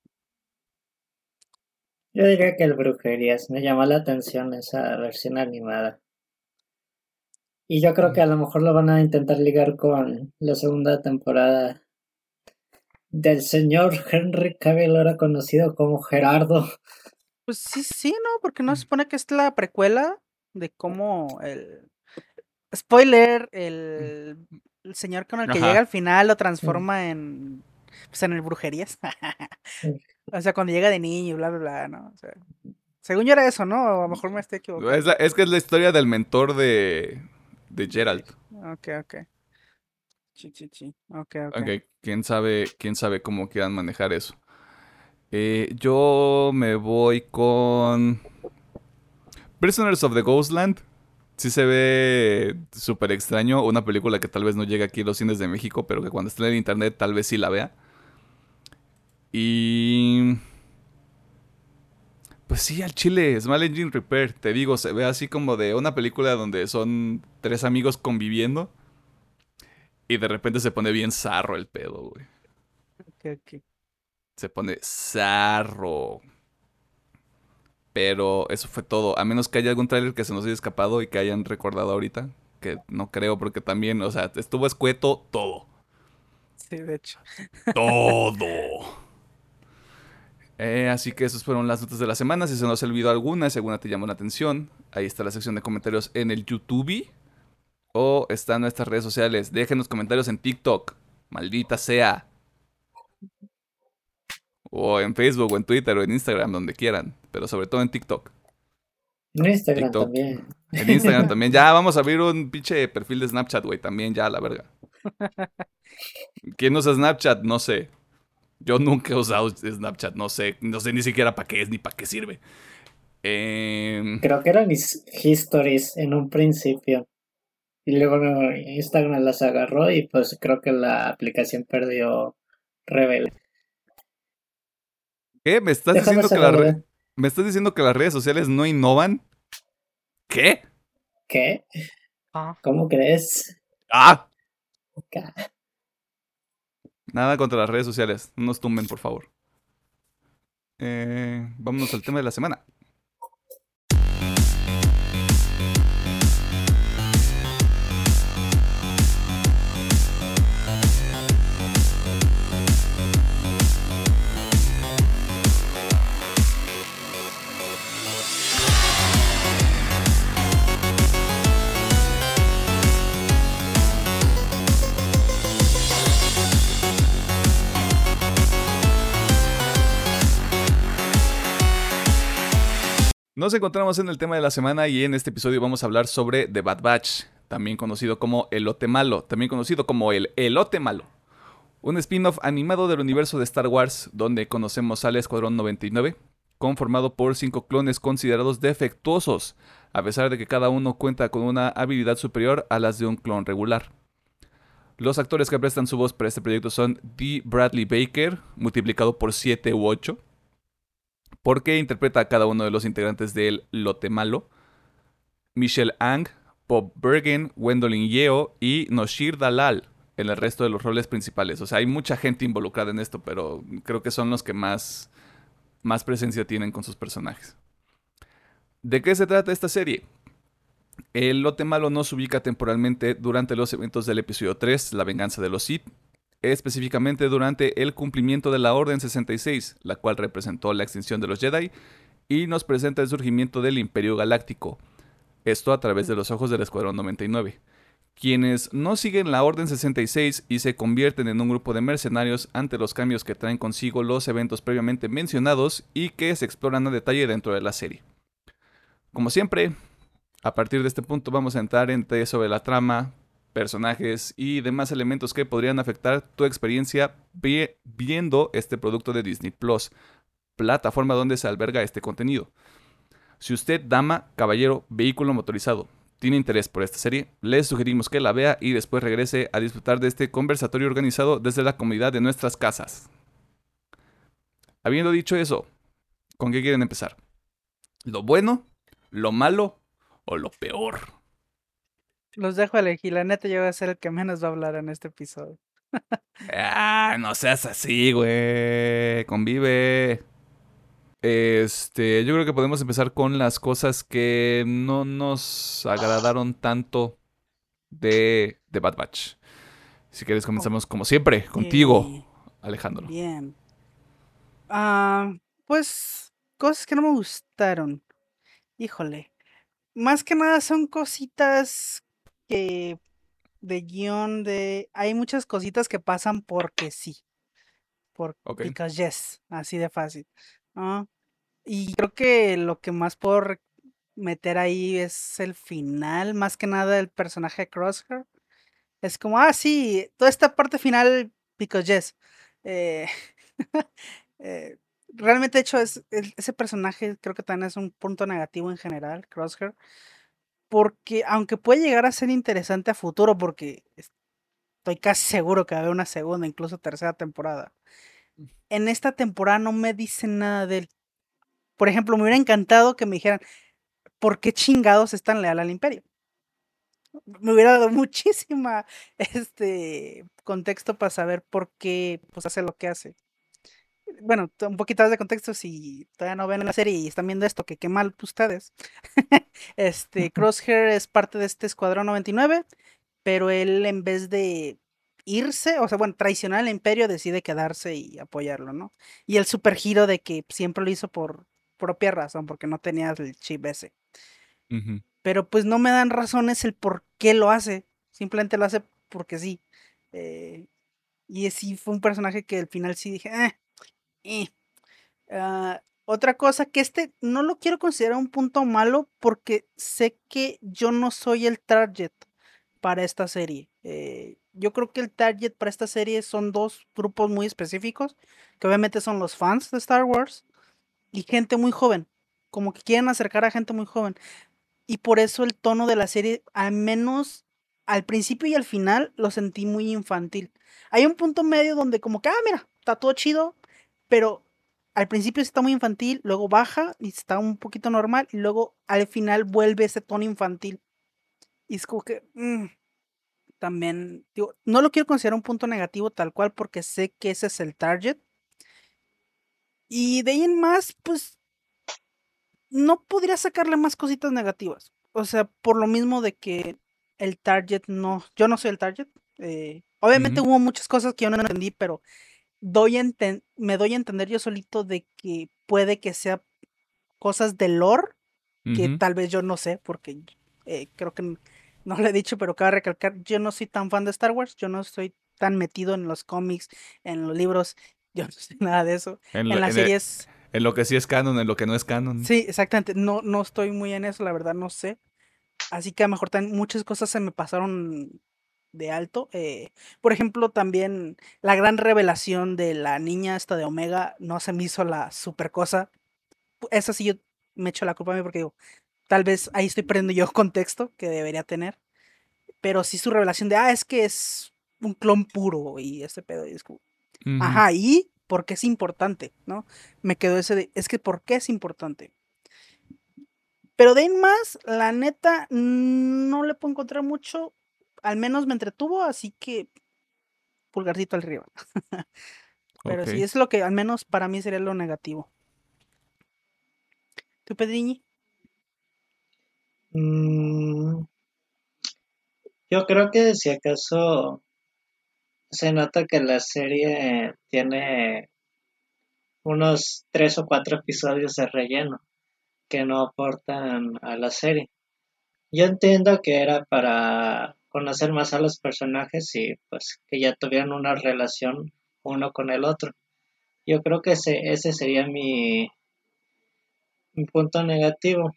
Yo diría que el Brujerías. Me llamó la atención esa versión animada. Y yo creo que a lo mejor lo van a intentar ligar con la segunda temporada del señor Henry Cavill, ahora conocido como Gerardo. Pues sí, sí, ¿no? Porque no se supone que es la precuela de cómo el. Spoiler, el, el señor con el que Ajá. llega al final lo transforma en. Pues en el brujerías. o sea, cuando llega de niño, bla, bla, bla, ¿no? O sea, según yo era eso, ¿no? O a lo mejor me estoy equivocando. Es, la- es que es la historia del mentor de, de Gerald. Ok, ok. Sí, sí, sí. Ok, ok. Ok, quién sabe, quién sabe cómo quieran manejar eso. Eh, yo me voy con Prisoners of the Ghostland. Sí se ve súper extraño. Una película que tal vez no llegue aquí a los cines de México, pero que cuando esté en el internet tal vez sí la vea. Y... Pues sí, al chile, Small Engine Repair, te digo, se ve así como de una película donde son tres amigos conviviendo. Y de repente se pone bien zarro el pedo, güey. ok, ok. Se pone zarro. Pero eso fue todo. A menos que haya algún tráiler que se nos haya escapado y que hayan recordado ahorita. Que no creo, porque también, o sea, estuvo escueto todo. Sí, de hecho. Todo. Eh, así que esas fueron las notas de la semana. Si se nos olvidó alguna, si alguna te llamó la atención, ahí está la sección de comentarios en el YouTube. O está en nuestras redes sociales. Déjenos comentarios en TikTok. Maldita sea. O en Facebook, o en Twitter, o en Instagram, donde quieran. Pero sobre todo en TikTok. En Instagram TikTok. también. En Instagram también. Ya vamos a abrir un pinche perfil de Snapchat, güey. También ya, la verga. ¿Quién usa Snapchat? No sé. Yo nunca he usado Snapchat. No sé. No sé ni siquiera para qué es ni para qué sirve. Em, Creo que eran his- histories en un principio. Y luego Instagram las agarró y pues creo que la aplicación perdió rebelde. ¿Qué? ¿Me estás, Déjame diciendo que las saber. re- ¿Me estás diciendo que las redes sociales no innovan? ¿Qué? ¿Qué? Ah, ¿Cómo crees? ¡Ah! Nada contra las redes sociales. No nos tumben, por favor. Eh, vámonos al tema de la semana. Nos encontramos en el tema de la semana y en este episodio vamos a hablar sobre The Bad Batch, también conocido como Elote Malo, también conocido como el Elote Malo. Un spin-off animado del universo de Star Wars donde conocemos al Escuadrón 99, conformado por cinco clones considerados defectuosos, a pesar de que cada uno cuenta con una habilidad superior a las de un clon regular. Los actores que prestan su voz para este proyecto son D. Bradley Baker, multiplicado por 7 u 8, porque interpreta a cada uno de los integrantes del Lote Malo, Michelle Ang, Bob Bergen, Wendolyn Yeo y Noshir Dalal en el resto de los roles principales. O sea, hay mucha gente involucrada en esto, pero creo que son los que más, más presencia tienen con sus personajes. ¿De qué se trata esta serie? El lote malo no se ubica temporalmente durante los eventos del episodio 3, La venganza de los Sith, específicamente durante el cumplimiento de la Orden 66, la cual representó la extinción de los Jedi, y nos presenta el surgimiento del Imperio Galáctico, esto a través de los ojos del Escuadrón 99, quienes no siguen la Orden 66 y se convierten en un grupo de mercenarios ante los cambios que traen consigo los eventos previamente mencionados y que se exploran a detalle dentro de la serie. Como siempre, a partir de este punto vamos a entrar en sobre la trama, personajes y demás elementos que podrían afectar tu experiencia viendo este producto de Disney Plus, plataforma donde se alberga este contenido. Si usted, dama, caballero, vehículo motorizado, tiene interés por esta serie, les sugerimos que la vea y después regrese a disfrutar de este conversatorio organizado desde la comunidad de nuestras casas. Habiendo dicho eso, ¿con qué quieren empezar? ¿Lo bueno? ¿Lo malo? ¿O lo peor? Los dejo elegir. La neta, yo voy a ser el que menos va a hablar en este episodio. ah, no seas así, güey. Convive. Este, yo creo que podemos empezar con las cosas que no nos agradaron tanto de, de Bad Batch. Si quieres, comenzamos como siempre, contigo, Alejandro. Bien. Ah, pues, cosas que no me gustaron. Híjole. Más que nada son cositas que de guion de... Hay muchas cositas que pasan porque sí. Por, Because yes, así de fácil. Y creo que lo que más puedo meter ahí es el final, más que nada el personaje de Crosshair. Es como, ah, sí, toda esta parte final, because yes. Eh, eh, realmente, de hecho, es, ese personaje creo que también es un punto negativo en general, Crosshair. Porque aunque puede llegar a ser interesante a futuro, porque estoy casi seguro que va a haber una segunda, incluso tercera temporada. Mm. En esta temporada no me dicen nada de él. Por ejemplo, me hubiera encantado que me dijeran, ¿por qué chingados están leal al imperio? Me hubiera dado muchísima este contexto para saber por qué pues, hace lo que hace. Bueno, un poquito más de contexto si todavía no ven la serie y están viendo esto, que qué mal ustedes. este Crosshair es parte de este escuadrón 99, pero él en vez de irse, o sea, bueno, traicionar al imperio, decide quedarse y apoyarlo, ¿no? Y el super giro de que siempre lo hizo por propia razón, porque no tenía el chip ese. Pero pues no me dan razones el por qué lo hace. Simplemente lo hace porque sí. Eh, y sí fue un personaje que al final sí dije, eh, eh". Ah, otra cosa que este no lo quiero considerar un punto malo porque sé que yo no soy el target para esta serie. yo creo que el target para esta serie son dos grupos muy específicos, que obviamente son los fans de Star Wars y gente muy joven, como que quieren acercar a gente muy joven. Y por eso el tono de la serie, al menos al principio y al final, lo sentí muy infantil. Hay un punto medio donde como que, ah, mira, está todo chido, pero al principio está muy infantil, luego baja y está un poquito normal, y luego al final vuelve ese tono infantil. Y es como que... Mm, también, digo, no lo quiero considerar un punto negativo tal cual porque sé que ese es el target, y de ahí en más, pues, no podría sacarle más cositas negativas. O sea, por lo mismo de que el target no, yo no soy el target. Eh, obviamente hubo muchas cosas que yo no entendí, pero doy me doy a entender yo solito de que puede que sea cosas de lore que tal vez yo no sé, porque eh, creo que no lo he dicho, pero cabe recalcar, yo no soy tan fan de Star Wars, yo no estoy tan metido en los cómics, en los libros yo no sé nada de eso. En, las series. en lo que sí es canon, en lo que no es canon. Sí, exactamente. No, no estoy muy en eso, la verdad, no sé. Así que a lo mejor muchas cosas se me pasaron de alto. Eh, por ejemplo, también la gran revelación de la niña esta de Omega no se me hizo la super cosa. esa sí yo me echo la culpa a mí porque digo, tal vez ahí estoy perdiendo yo contexto que debería tener. Pero sí su revelación de, ah, es que es un clon puro y este pedo. Y es como, Ujú. ajá, ¿y por qué es importante? ¿No? Me quedó ese de, es que ¿por qué es importante? Pero de ahí más, la neta, no le puedo encontrar mucho. Al menos me entretuvo, así que pulgarcito arriba. Pero sí, es lo que al menos para mí sería lo negativo. ¿Tú, Pedriñi? Mm, yo creo que si acaso se nota que la serie tiene unos tres o cuatro episodios de relleno que no aportan a la serie. Yo entiendo que era para conocer más a los personajes y pues que ya tuvieran una relación uno con el otro. Yo creo que ese, ese sería mi, mi punto negativo.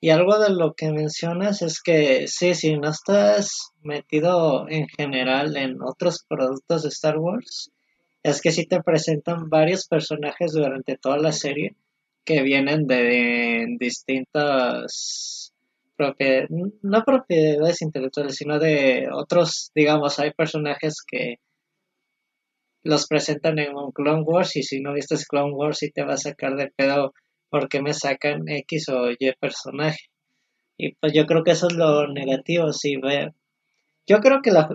Y algo de lo que mencionas es que sí, si no estás metido en general en otros productos de Star Wars, es que sí te presentan varios personajes durante toda la serie que vienen de distintas propiedades, no propiedades intelectuales, sino de otros, digamos, hay personajes que los presentan en un Clone Wars y si no viste Clone Wars sí te va a sacar de pedo porque me sacan X o Y personaje. Y pues yo creo que eso es lo negativo, sí, ve. Yo creo que la,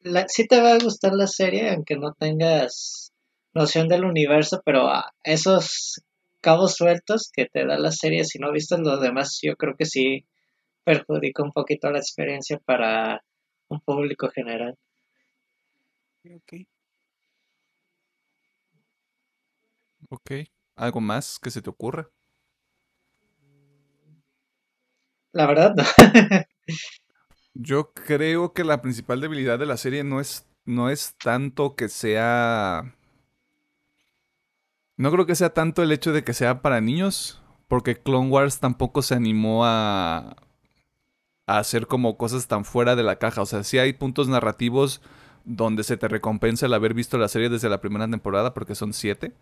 la te va a gustar la serie aunque no tengas noción del universo, pero a esos cabos sueltos que te da la serie, si no viste los demás, yo creo que sí perjudica un poquito la experiencia para un público general. Ok. Ok. ¿Algo más que se te ocurra? La verdad, no. Yo creo que la principal debilidad de la serie no es, no es tanto que sea... No creo que sea tanto el hecho de que sea para niños, porque Clone Wars tampoco se animó a, hacer como cosas tan fuera de la caja. O sea, sí hay puntos narrativos donde se te recompensa el haber visto la serie desde la primera temporada, porque son siete.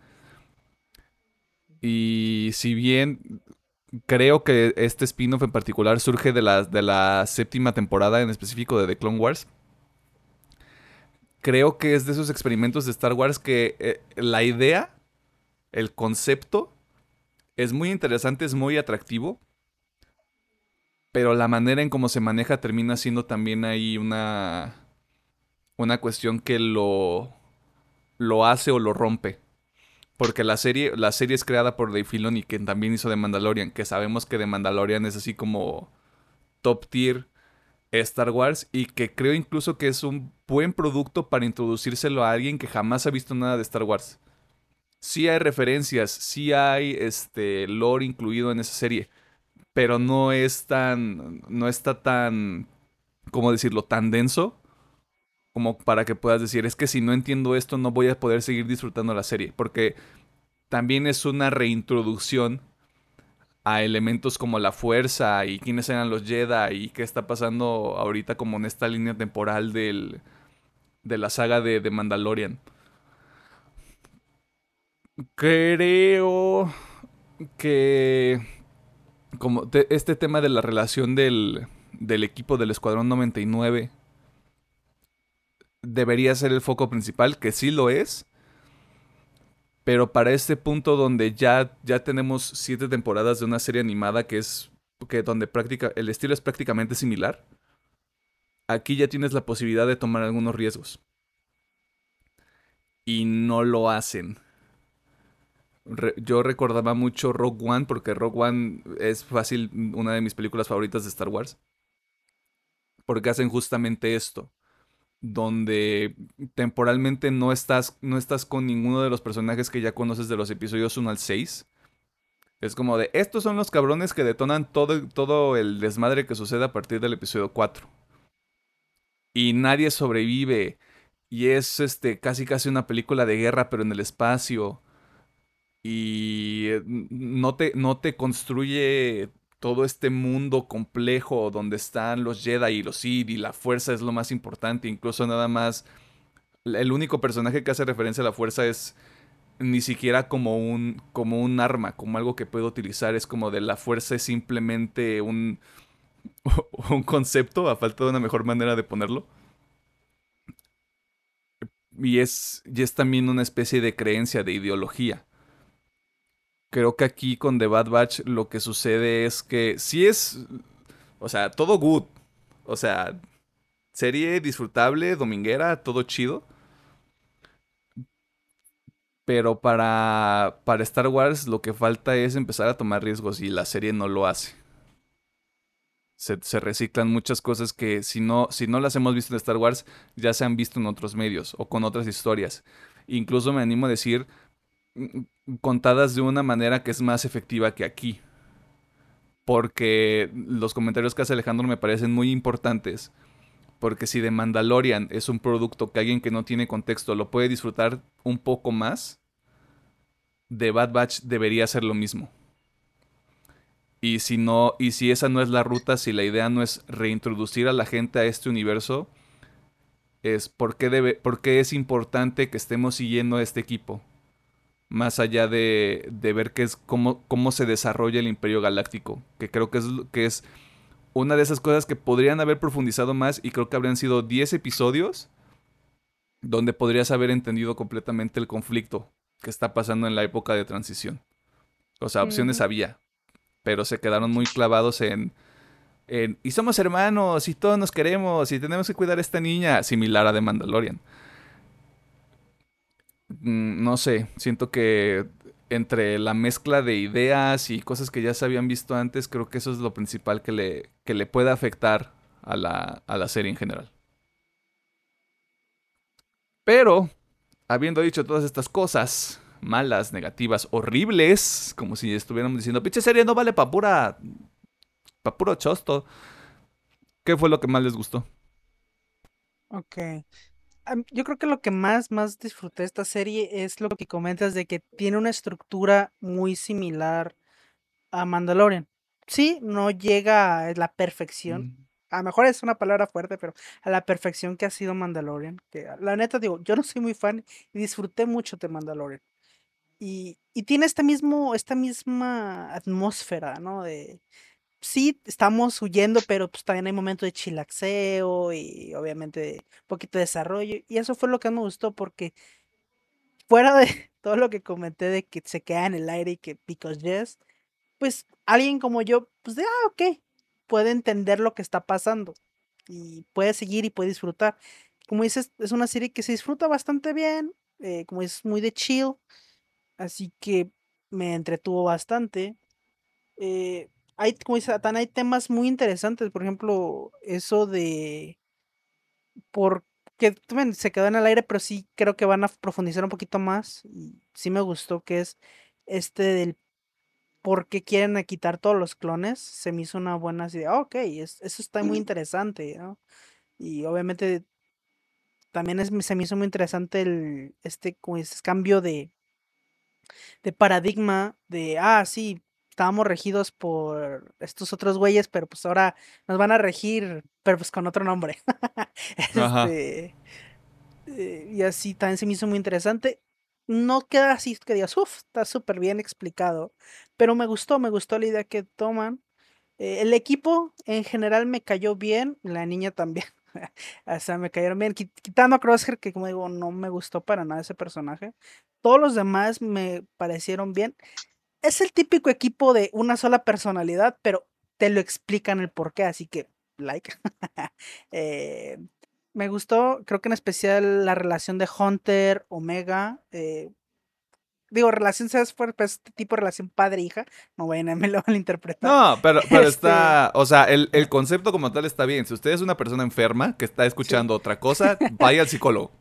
Y si bien creo que este spin-off en particular surge de la, de la séptima temporada en específico de The Clone Wars. Creo que es de esos experimentos de Star Wars que eh, la idea, el concepto, es muy interesante, es muy atractivo. Pero la manera en cómo se maneja termina siendo también ahí una, una cuestión que lo, lo hace o lo rompe. Porque la serie, la serie es creada por Dave Filoni, que también hizo The Mandalorian, que sabemos que The Mandalorian es así como top tier Star Wars y que creo incluso que es un buen producto para introducírselo a alguien que jamás ha visto nada de Star Wars. Sí hay referencias, sí hay este lore incluido en esa serie, pero no es tan no está tan cómo decirlo, tan denso como para que puedas decir, es que si no entiendo esto no voy a poder seguir disfrutando la serie, porque también es una reintroducción a elementos como la fuerza y quiénes eran los Jedi y qué está pasando ahorita como en esta línea temporal del, de la saga de, de Mandalorian. Creo que como te- este tema de la relación del, del equipo del Escuadrón 99 debería ser el foco principal, que sí lo es. Pero para este punto donde ya, ya tenemos siete temporadas de una serie animada que es que donde práctica, el estilo es prácticamente similar, aquí ya tienes la posibilidad de tomar algunos riesgos. Y no lo hacen. Yo recordaba mucho Rogue One porque Rogue One es fácil una de mis películas favoritas de Star Wars. Porque hacen justamente esto donde temporalmente no estás, no estás con ninguno de los personajes que ya conoces de los episodios 1 al 6. Es como de, estos son los cabrones que detonan todo, todo el desmadre que sucede a partir del episodio 4. Y nadie sobrevive. Y es este, casi casi una película de guerra, pero en el espacio. Y eh, no te, no te construye todo este mundo complejo donde están los Jedi y los Sith y la fuerza es lo más importante. Incluso nada más. El único personaje que hace referencia a la fuerza es ni siquiera como un, como un arma, como algo que puedo utilizar. Es como de la fuerza es simplemente un, un concepto, a falta de una mejor manera de ponerlo. Y es, y es también una especie de creencia, de ideología. Creo que aquí con The Bad Batch lo que sucede es que si es, o sea, todo good. O sea, serie disfrutable, dominguera, todo chido. Pero para, para Star Wars lo que falta es empezar a tomar riesgos y la serie no lo hace. Se, se, reciclan muchas cosas que si no, si no las hemos visto en Star Wars ya se han visto en otros medios o con otras historias. Incluso me animo a decir contadas de una manera que es más efectiva que aquí. Porque los comentarios que hace Alejandro me parecen muy importantes porque si The Mandalorian es un producto que alguien que no tiene contexto lo puede disfrutar un poco más, The Bad Batch debería ser lo mismo. Y si no, y si esa no es la ruta, si la idea no es reintroducir a la gente a este universo, es por qué, debe, por qué es importante que estemos siguiendo a este equipo. Más allá de, de ver qué es, cómo, cómo se desarrolla el Imperio Galáctico. Que creo que es, que es una de esas cosas que podrían haber profundizado más y creo que habrían sido 10 episodios donde podrías haber entendido completamente el conflicto que está pasando en la época de transición. O sea, opciones había, pero se quedaron muy clavados en, en, y somos hermanos y todos nos queremos y tenemos que cuidar a esta niña, similar a The Mandalorian. Mm, no sé, siento que entre la mezcla de ideas y cosas que ya se habían visto antes, creo que eso es lo principal que le, que le puede afectar a la, a la serie en general. Pero, habiendo dicho todas estas cosas malas, negativas, horribles, como si estuviéramos diciendo, pinche serie no vale pa' pura. pa' puro chosto. ¿Qué fue lo que más les gustó? Ok yo creo que lo que más, más disfruté de esta serie es lo que comentas de que tiene una estructura muy similar a Mandalorian. Sí, no llega a la perfección. Mm. A lo mejor es una palabra fuerte, pero a la perfección que ha sido Mandalorian. Que la neta digo, yo no soy muy fan y disfruté mucho de Mandalorian. Y, y tiene este mismo, esta misma atmósfera, ¿no? De, sí estamos huyendo, pero pues también hay momentos de chilaxeo y obviamente un poquito de desarrollo. Y eso fue lo que me gustó porque fuera de todo lo que comenté de que se queda en el aire y que because yes, pues alguien como yo, pues de, ah, ok, puede entender lo que está pasando y puede seguir y puede disfrutar. Como dices, es una serie que se disfruta bastante bien, eh, como es muy de chill, así que me entretuvo bastante. Eh, hay, como dice hay temas muy interesantes, por ejemplo, eso de porque se quedó en el aire, pero sí creo que van a profundizar un poquito más. Y sí me gustó que es este del por qué quieren quitar todos los clones. Se me hizo una buena idea. ok, eso está muy interesante, Y obviamente también es, se me hizo muy interesante el este, cambio de, de paradigma de, ah, sí, estábamos regidos por estos otros güeyes, pero pues ahora nos van a regir, pero pues con otro nombre. este, eh, y así también se me hizo muy interesante. No queda así que digas, uff, está súper bien explicado, pero me gustó, me gustó la idea que toman. Eh, el equipo en general me cayó bien, la niña también. o sea, me cayeron bien. Quitando a Crosshair, que como digo, no me gustó para nada ese personaje. Todos los demás me parecieron bien es el típico equipo de una sola personalidad, pero te lo explican el por qué, así que, like. Eh, me gustó, creo que en especial la relación de Hunter, Omega. Eh, digo, relación, ¿sabes? Fue pues, este tipo de relación padre-hija. No vayan a me lo interpretar. No, pero, pero está. Este o sea, el, concepto como tal está bien. Si usted es una persona enferma que está escuchando otra cosa, vaya al psicólogo.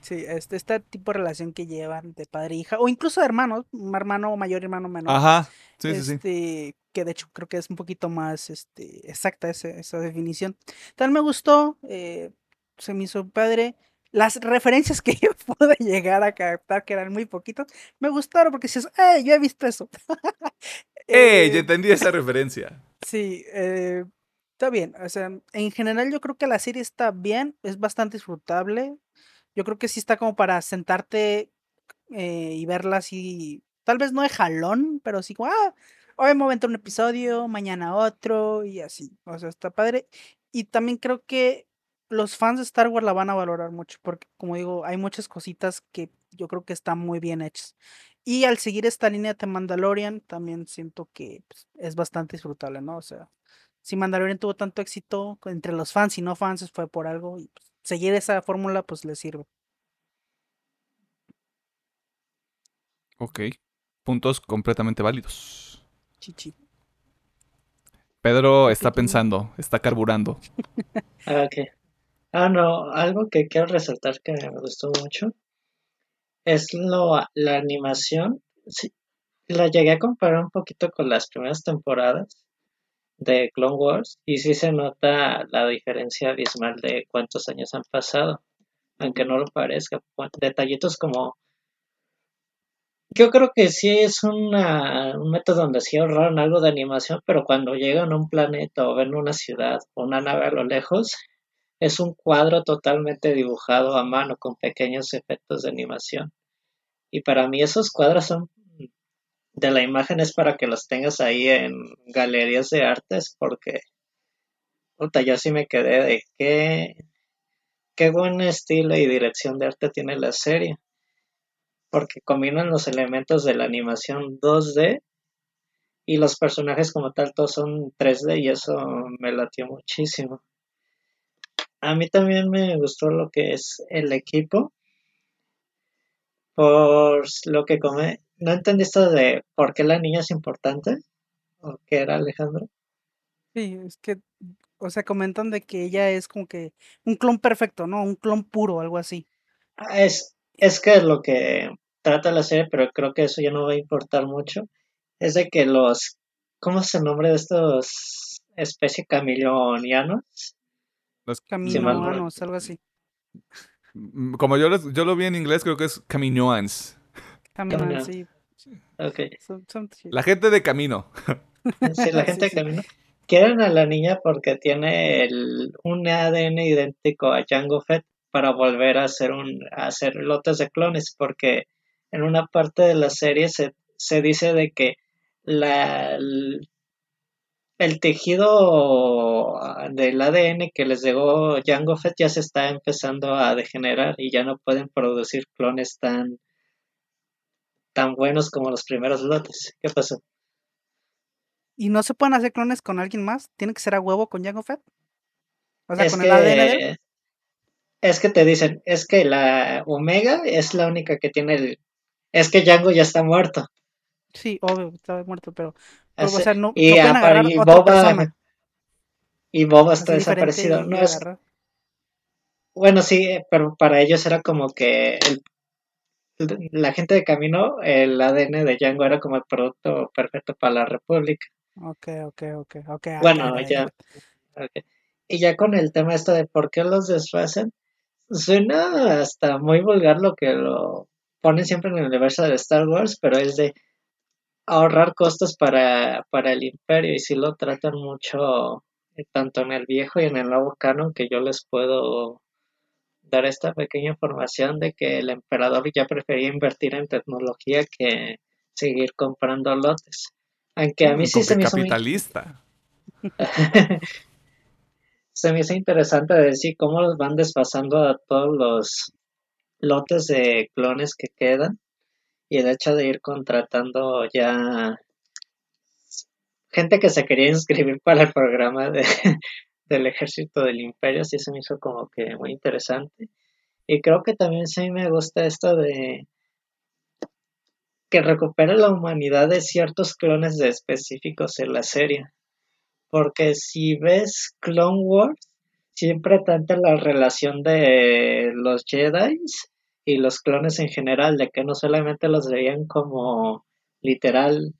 Sí, este, este tipo de relación que llevan de padre e hija, o incluso de hermanos, hermano mayor, hermano menor. Ajá, sí, sí, sí. Este, que de hecho creo que es un poquito más este, exacta esa definición. Tal me gustó, eh, se me hizo padre. Las referencias que yo pude llegar a captar, que eran muy poquitos, me gustaron porque dices, ¡eh! Yo he visto eso. ¡Eh! Yo entendí esa referencia. Sí, eh, está bien. O sea, en general yo creo que la serie está bien, es bastante disfrutable. Yo creo que sí está como para sentarte eh, y verla así, tal vez no de jalón, pero sí como, ah, hoy me voy a entrar un episodio, mañana otro y así. O sea, está padre. Y también creo que los fans de Star Wars la van a valorar mucho porque, como digo, hay muchas cositas que yo creo que están muy bien hechas. Y al seguir esta línea de Mandalorian, también siento que pues, es bastante disfrutable, ¿no? O sea, si Mandalorian tuvo tanto éxito entre los fans y no fans, fue por algo. Y pues, seguir esa fórmula, pues le sirve. Ok. Puntos completamente válidos. Chichi. Pedro está pensando, está carburando. Ah, ok. Ah, no, algo que quiero resaltar que me gustó mucho es lo, la animación. Sí, la llegué a comparar un poquito con las primeras temporadas de Clone Wars y sí se nota la diferencia abismal de cuántos años han pasado, aunque no lo parezca. Detallitos como... Yo creo que sí es una, un método donde sí ahorraron algo de animación, pero cuando llegan a un planeta o ven una ciudad o una nave a lo lejos, es un cuadro totalmente dibujado a mano con pequeños efectos de animación. Y para mí esos cuadros son de la imagen es para que los tengas ahí en galerías de artes porque puta, yo sí me quedé de qué qué buen estilo y dirección de arte tiene la serie porque combinan los elementos de la animación 2D y los personajes como tal todos son 3D y eso me latió muchísimo. A mí también me gustó lo que es el equipo por lo que come. ¿No entendiste de por qué la niña es importante? ¿O qué era Alejandro? Sí, es que, o sea, comentan de que ella es como que un clon perfecto, ¿no? Un clon puro, algo así. Ah, es, es que lo que trata la serie, pero creo que eso ya no va a importar mucho, es de que los, ¿cómo es el nombre de estos especie camillonianos? Los Caminoanos, algo así. Mm, Como yo, los- yo lo vi en inglés, creo que es Caminoans. Sí. Son- son-. La gente de camino. Sí, la Sí, gente sí. que camina. Quieren a la niña porque tiene el, un ADN idéntico a Jango Fett para volver a hacer un a hacer lotes de clones porque en una parte de la serie se, se dice de que la el, el tejido del ADN que les llegó Jango Fett ya se está empezando a degenerar y ya no pueden producir clones tan tan buenos como los primeros lotes. ¿Qué pasó? ¿Y no se pueden hacer clones con alguien más? ¿Tiene que ser a huevo con Jango Fett? O sea, es con que, el ADN es que te dicen, es que la Omega es la única que tiene el... Es que Django ya está muerto. Sí, obvio, está muerto, pero, pero, o sea, no, y, no otra Boba, persona. y Boba está desaparecido. No es, bueno, sí, pero para ellos era como que el- la gente de camino, el ADN de Django era como el producto perfecto para la República. Ok, ok, ok, ok. ah, Bueno, ya, ya, ya. ya. Ok. Y ya con el tema esto de por qué los desfacen, suena hasta muy vulgar lo que lo ponen siempre en el universo de Star Wars, pero es de ahorrar costos para, para el imperio y si lo tratan mucho eh, tanto en el viejo y en el nuevo canon que yo les puedo dar esta pequeña información de que el emperador ya prefería invertir en tecnología que seguir comprando lotes. Aunque a mí sí se me hizo muy capitalista. se me hizo interesante decir cómo los van desfasando a todos los lotes de clones que quedan y el hecho de ir contratando ya gente que se quería inscribir para el programa de, del ejército del imperio, sí se me hizo como que muy interesante. Y creo que también sí me gusta esto de que recupera la humanidad de ciertos clones de específicos en la serie. Porque si ves Clone Wars, siempre trata la relación de los Jedi y los clones en general, de que no solamente los veían como literal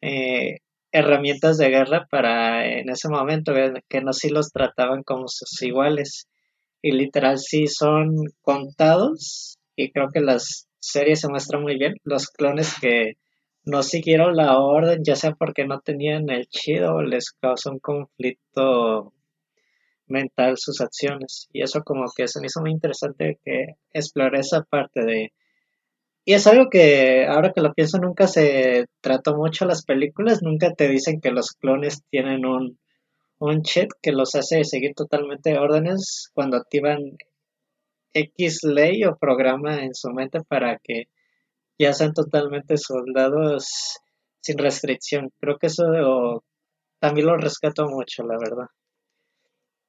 eh, herramientas de guerra para en ese momento, que no sí los trataban como sus iguales. Y literal sí son contados, y creo que las series se muestran muy bien, los clones que no siguieron la orden, ya sea porque no tenían el chido o les causó un conflicto mental sus acciones. Y eso como que se me hizo muy interesante que explore esa parte de y es algo que ahora que lo pienso nunca se trató mucho las películas, nunca te dicen que los clones tienen un, un chip que los hace seguir totalmente órdenes cuando activan X ley o programa en su mente para que ya sean totalmente soldados sin restricción. Creo que eso también lo rescato mucho, la verdad.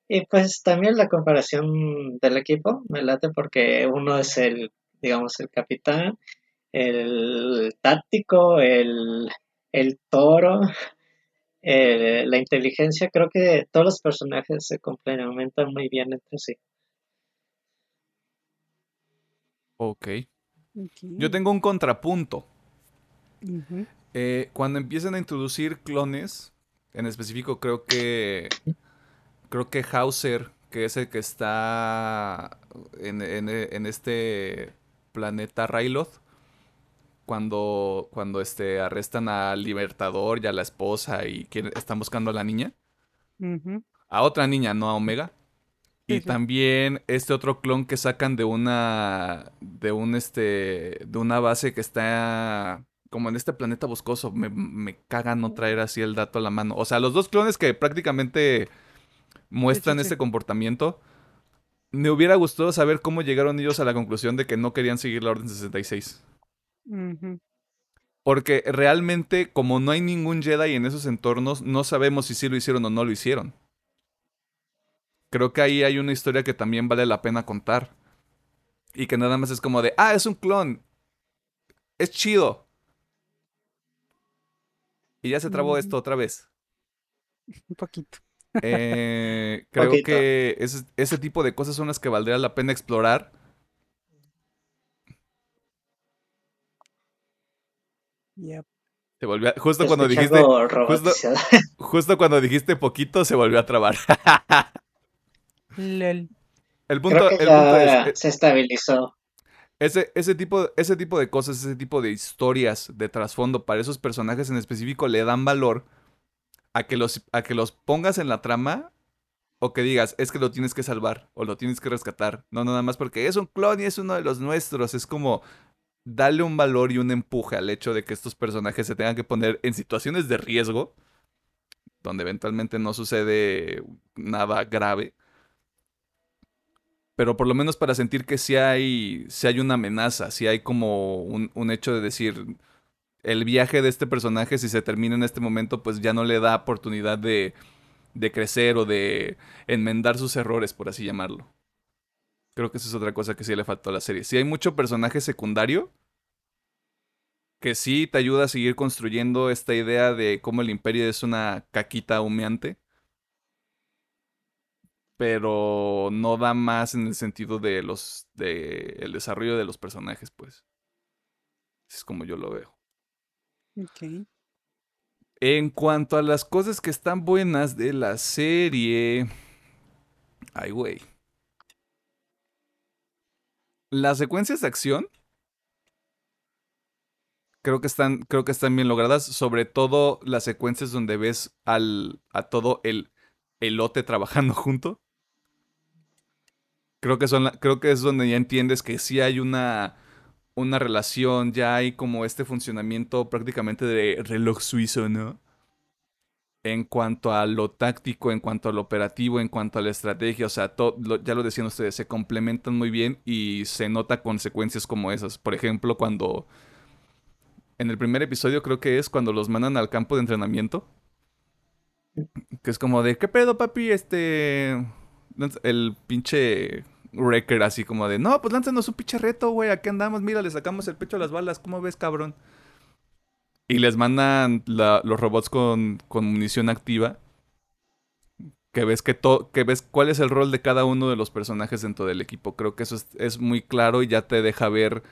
Y pues también la comparación del equipo me late porque uno es el, digamos, el capitán, el táctico, el, el toro, la inteligencia. Creo que todos los personajes se complementan muy bien entre sí. Ok. Yo tengo un contrapunto. Eh, cuando empiezan a introducir clones, en específico creo que creo que Hauser, que es el que está en, este planeta Ryloth, cuando, cuando este, arrestan al Libertador y a la esposa y están buscando a la niña. A otra niña, no a Omega. Y también este otro clon que sacan de una. de un este. de una base que está. como en este planeta boscoso. Me, me caga no traer así el dato a la mano. O sea, los dos clones que prácticamente muestran ese comportamiento. Me hubiera gustado saber cómo llegaron ellos a la conclusión de que no querían seguir la Orden 66. Porque realmente, como no hay ningún Jedi en esos entornos, no sabemos si sí lo hicieron o no lo hicieron creo que ahí hay una historia que también vale la pena contar. Y que nada más es como de, ah, es un clon. Es chido. Y ya se trabó esto otra vez. Un poquito. Eh, creo que ese, tipo de cosas son las que valdría la pena explorar. Se volvió justo cuando dijiste justo, justo, cuando dijiste poquito se volvió a trabar. El punto, eh, se estabilizó. Ese, ese, tipo, ese tipo de cosas, ese tipo de historias de trasfondo para esos personajes en específico le dan valor a que, los, a que los pongas en la trama o que digas, es que lo tienes que salvar o lo tienes que rescatar. No, nada más porque es un clon y es uno de los nuestros. Es como darle un valor y un empuje al hecho de que estos personajes se tengan que poner en situaciones de riesgo, donde eventualmente no sucede nada grave pero por lo menos para sentir que sí hay, hay una amenaza, sí hay como un, hecho de decir, el viaje de este personaje, si se termina en este momento, pues ya no le da oportunidad de, crecer o de enmendar sus errores, por así llamarlo. Creo que esa es otra cosa que sí le faltó a la serie. Si hay mucho personaje secundario que sí te ayuda a seguir construyendo esta idea de cómo el imperio es una caquita humeante pero no da más en el sentido de los de el desarrollo de los personajes, pues. Es como yo lo veo. En cuanto a las cosas que están buenas de la serie. Ay, güey. Las secuencias de acción. Creo que están. Creo que están bien logradas. Sobre todo las secuencias donde ves al. a todo el elote trabajando junto. Creo que, son, creo que es donde ya entiendes que sí hay una, una relación, ya hay como este funcionamiento prácticamente de reloj suizo, ¿no? En cuanto a lo táctico, en cuanto al operativo, en cuanto a la estrategia, o sea, ya lo decían ustedes, se complementan muy bien y se nota consecuencias como esas. Por ejemplo, cuando en el primer episodio creo que es cuando los mandan al campo de entrenamiento. Que es como de, ¿qué pedo, papi? Este... El pinche Wrecker así como de, no, pues lánzanos un pinche reto, güey, aquí andamos, mira, le sacamos el pecho a las balas, ¿cómo ves, cabrón? Y les mandan los robots con, munición activa. Que ves, que, que ves cuál es el rol de cada uno de los personajes dentro del equipo. Creo que eso es, muy claro y ya te deja ver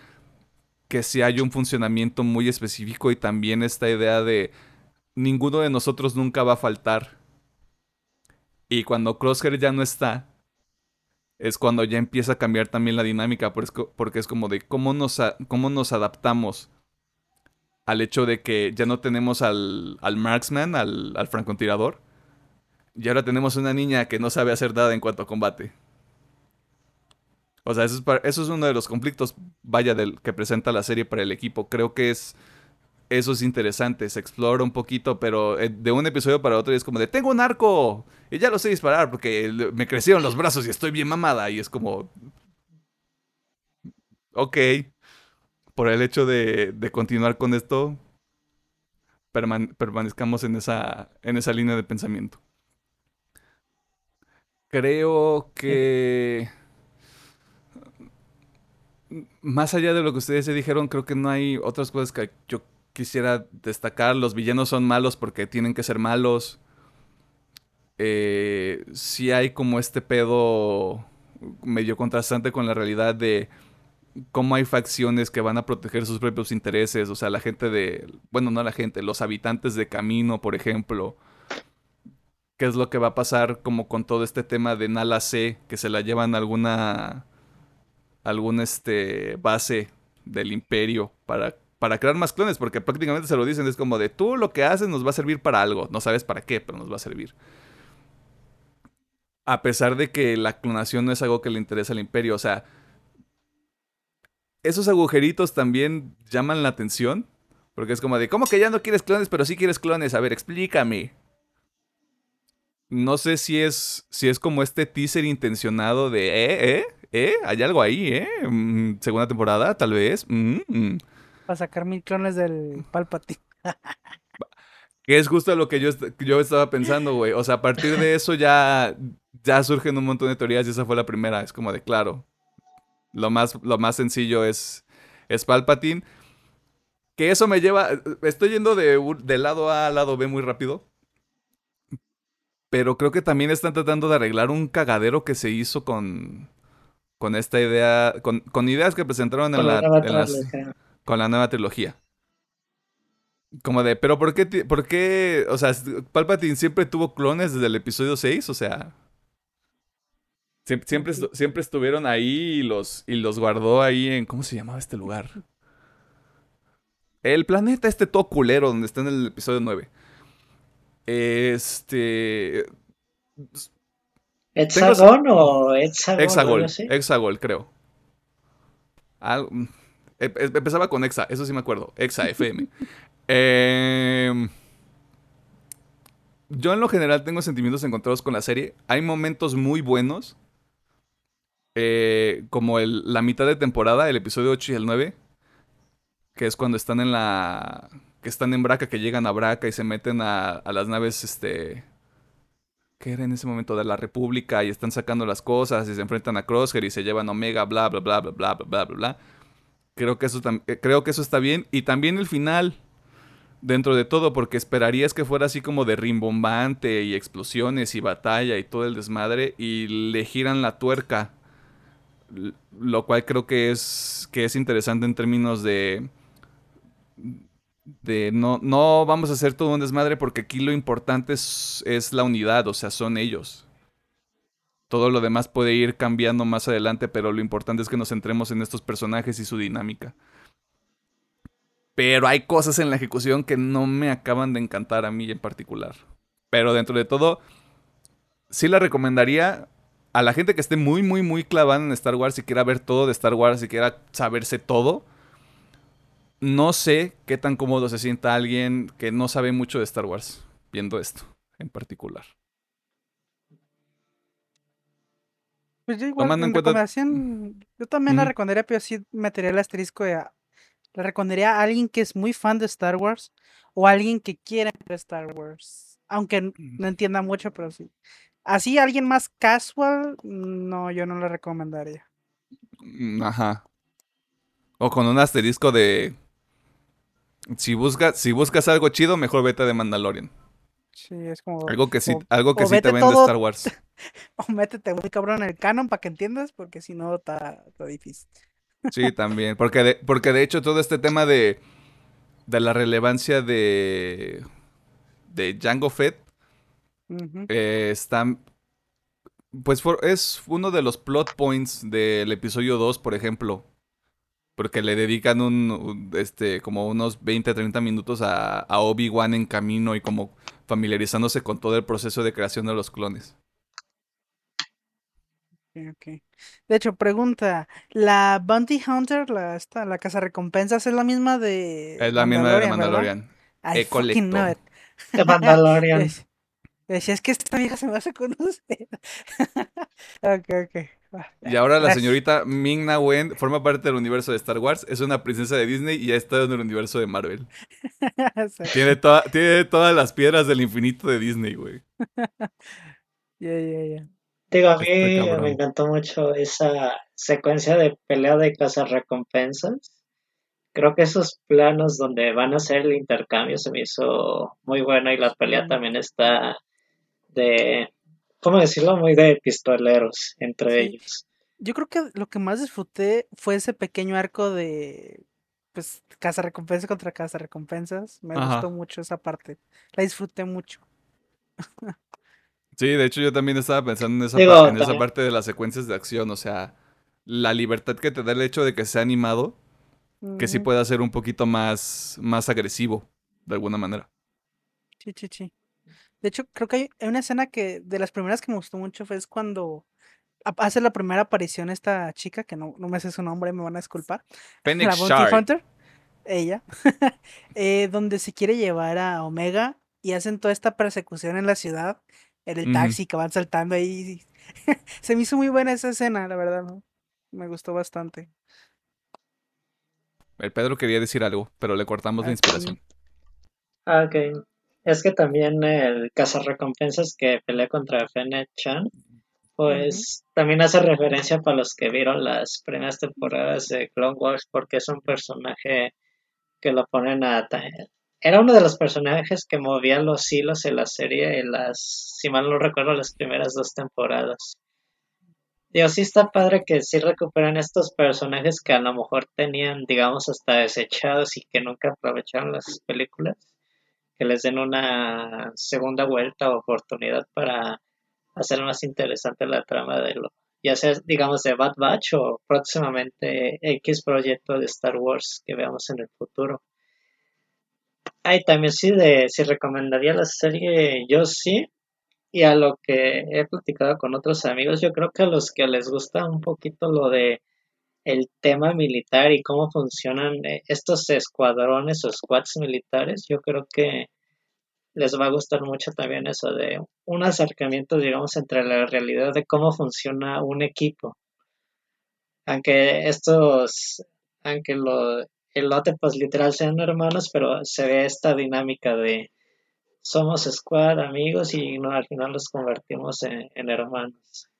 que si hay un funcionamiento muy específico y también esta idea de ninguno de nosotros nunca va a faltar. Y cuando Crosshair ya no está, es cuando ya empieza a cambiar también la dinámica, porque es como de cómo nos, cómo nos adaptamos al hecho de que ya no tenemos al, al marksman, al, al francotirador, y ahora tenemos una niña que no sabe hacer nada en cuanto a combate. O sea, eso es, eso es uno de los conflictos, vaya, del que presenta la serie para el equipo. Creo que es... Eso es interesante, se explora un poquito, pero eh, de un episodio para otro es como de, tengo un arco y ya lo sé disparar porque me crecieron los brazos y estoy bien mamada y es como, ok, por el hecho de, de continuar con esto, perman- permanezcamos en esa, en esa línea de pensamiento. Creo que... Más allá de lo que ustedes ya dijeron, creo que no hay otras cosas que yo quisiera destacar. Los villanos son malos porque tienen que ser malos. Eh, sí hay como este pedo medio contrastante con la realidad de cómo hay facciones que van a proteger sus propios intereses. O sea, la gente de... Bueno, no la gente, los habitantes de Camino, por ejemplo. ¿Qué es lo que va a pasar como con todo este tema de Nala C? Que se la llevan a alguna... Alguna este, base del imperio para, para crear más clones. Porque prácticamente se lo dicen. Es como de tú lo que haces nos va a servir para algo. No sabes para qué, pero nos va a servir. A pesar de que la clonación no es algo que le interesa al imperio. O sea, esos agujeritos también llaman la atención. Porque es como de, ¿cómo que ya no quieres clones, pero sí quieres clones? A ver, explícame. No sé si es, si es como este teaser intencionado de, ¿eh? ¿eh? ¿eh? ¿Hay algo ahí, eh? Mm, segunda temporada, tal vez. Mm, mm. Para sacar mil clones del Palpatine. Que es justo lo que yo, yo estaba pensando, güey. O sea, a partir de eso ya, ya surgen un montón de teorías y esa fue la primera. Es como de, claro, lo más, lo más sencillo es, es Palpatine. Que eso me lleva, estoy yendo de, de lado A a lado B muy rápido. Pero creo que también están tratando de arreglar un cagadero que se hizo con, con esta idea, con, con ideas que presentaron en la, en las-. Con la nueva trilogía. Como de, pero ¿por qué, por qué, o sea, Palpatine siempre tuvo clones desde el episodio 6? O sea, siempre, siempre, estu- siempre estuvieron ahí y los, y los guardó ahí en, ¿cómo se llamaba este lugar? El planeta este todo culero donde está en el episodio 9. Este... ¿Hexagon o Hexagol, algo? Hexagol, creo. Al- em- empezaba con Exa, eso sí me acuerdo. Exa FM. Em, yo en lo general tengo sentimientos encontrados con la serie. Hay momentos muy buenos. eh, como el- la mitad de temporada, el episodio 8 y el 9. Que es cuando están en la. Que están en Braca, que llegan a Braca y se meten a, a las naves, este que era en ese momento de la República y están sacando las cosas y se enfrentan a Crosshair y se llevan Omega, bla, bla, bla, bla, bla, bla, bla, bla, bla. Creo que eso, eh, creo que eso está bien. Y también el final, dentro de todo, porque esperarías que fuera así como de rimbombante y explosiones y batalla y todo el desmadre y le giran la tuerca. Lo cual creo que es, que es interesante en términos de de no, no vamos a hacer todo un desmadre porque aquí lo importante es, es la unidad, o sea, son ellos. Todo lo demás puede ir cambiando más adelante, pero lo importante es que nos centremos en estos personajes y su dinámica. Pero hay cosas en la ejecución que no me acaban de encantar a mí en particular. Pero dentro de todo, sí la recomendaría a la gente que esté muy, muy, muy clavada en Star Wars y quiera ver todo de Star Wars y quiera saberse todo. No sé qué tan cómodo se sienta alguien que no sabe mucho de Star Wars viendo esto en particular. Pues yo igual, Tomando en en cuenta- recomendación, yo también la recomendaría, pero sí metería el asterisco de... a- Le recomendaría a alguien que es muy fan de Star Wars o a alguien que quiera ver Star Wars. Aunque n- no entienda mucho, pero sí. Así, alguien más casual, no, yo no le recomendaría. Mm, Ajá. O con un asterisco de. Si buscas, si buscas algo chido, mejor vete de Mandalorian. Sí, es como... Algo que sí, o- algo que sí te vende todo- Star Wars. O métete muy cabrón en el canon para que entiendas, porque si no, está está difícil. Sí, también. Porque de, porque de hecho todo este tema de. De la relevancia de. De Django Fett. Eh, está. Pues for- es uno de los plot points del episodio 2, por ejemplo. Porque le dedican un, un- este, como unos 20, 30 minutos a, a Obi-Wan en camino y como familiarizándose con todo el proceso de creación de los clones. De hecho, pregunta, ¿la Bounty Hunter, la, esta, la casa recompensas, es la misma de Es la misma de Mandalorian, it. The Mandalorian. Decía, es que esta vieja se me hace conocer. Ok, ok. Y ahora la señorita Ming Na Wen forma parte del universo de Star Wars, es una princesa de Disney y ha estado en el universo de Marvel. Sí, Tiene, toda- tiene todas las piedras del infinito de Disney, güey. Ya, ya, ya. Digo, a Está mí me encantó mucho esa secuencia de pelea de recompensas. Creo que esos planos donde van a hacer el intercambio se me hizo muy bueno y la pelea también está de, ¿cómo decirlo? Muy de pistoleros entre Sí. ellos. Yo creo que lo que más disfruté fue ese pequeño arco de pues casa recompensa contra casa recompensas. Me Ajá. gustó mucho esa parte. La disfruté mucho. Sí, de hecho yo también estaba pensando en esa, Digo, en esa parte de las secuencias de acción, o sea, la libertad que te da el hecho de que sea animado, que sí pueda ser un poquito más, más agresivo, de alguna manera. Sí, sí, sí. De hecho, creo que hay, hay una escena que de las primeras que me gustó mucho fue es cuando hace la primera aparición esta chica, que no, no me sé su nombre, me van a disculpar. Phoenix La Bounty Shark. Hunter, ella, eh, donde se quiere llevar a Omega y hacen toda esta persecución en la ciudad, en el taxi que van saltando ahí. Se me hizo muy buena esa escena, la verdad, ¿no? Me gustó bastante. El Pedro quería decir algo, pero le cortamos la Ah, inspiración. Ah, ok. Es que también el cazarrecompensas que pelea contra Fennec Chan, pues también hace referencia para los que vieron las primeras temporadas de Clone Wars, porque es un personaje que lo ponen a... Era uno de los personajes que movía los hilos en la serie en las, si mal no recuerdo, las primeras dos temporadas. Digo, sí está padre que sí recuperan estos personajes que a lo mejor tenían, digamos, hasta desechados y que nunca aprovecharon las películas que les den una segunda vuelta o oportunidad para hacer más interesante la trama de lo, ya sea digamos de Bad Batch o próximamente X proyecto de Star Wars que veamos en el futuro. Ay, también sí de si recomendaría la serie, yo sí. Y a lo que he platicado con otros amigos, yo creo que a los que les gusta un poquito lo de el tema militar y cómo funcionan eh, estos escuadrones o squads militares, yo creo que les va a gustar mucho también eso de un acercamiento, digamos, entre la realidad de cómo funciona un equipo. Aunque estos, aunque el lote pues literal sean hermanos, pero se ve esta dinámica de somos squad, amigos y no, al final los convertimos en hermanos.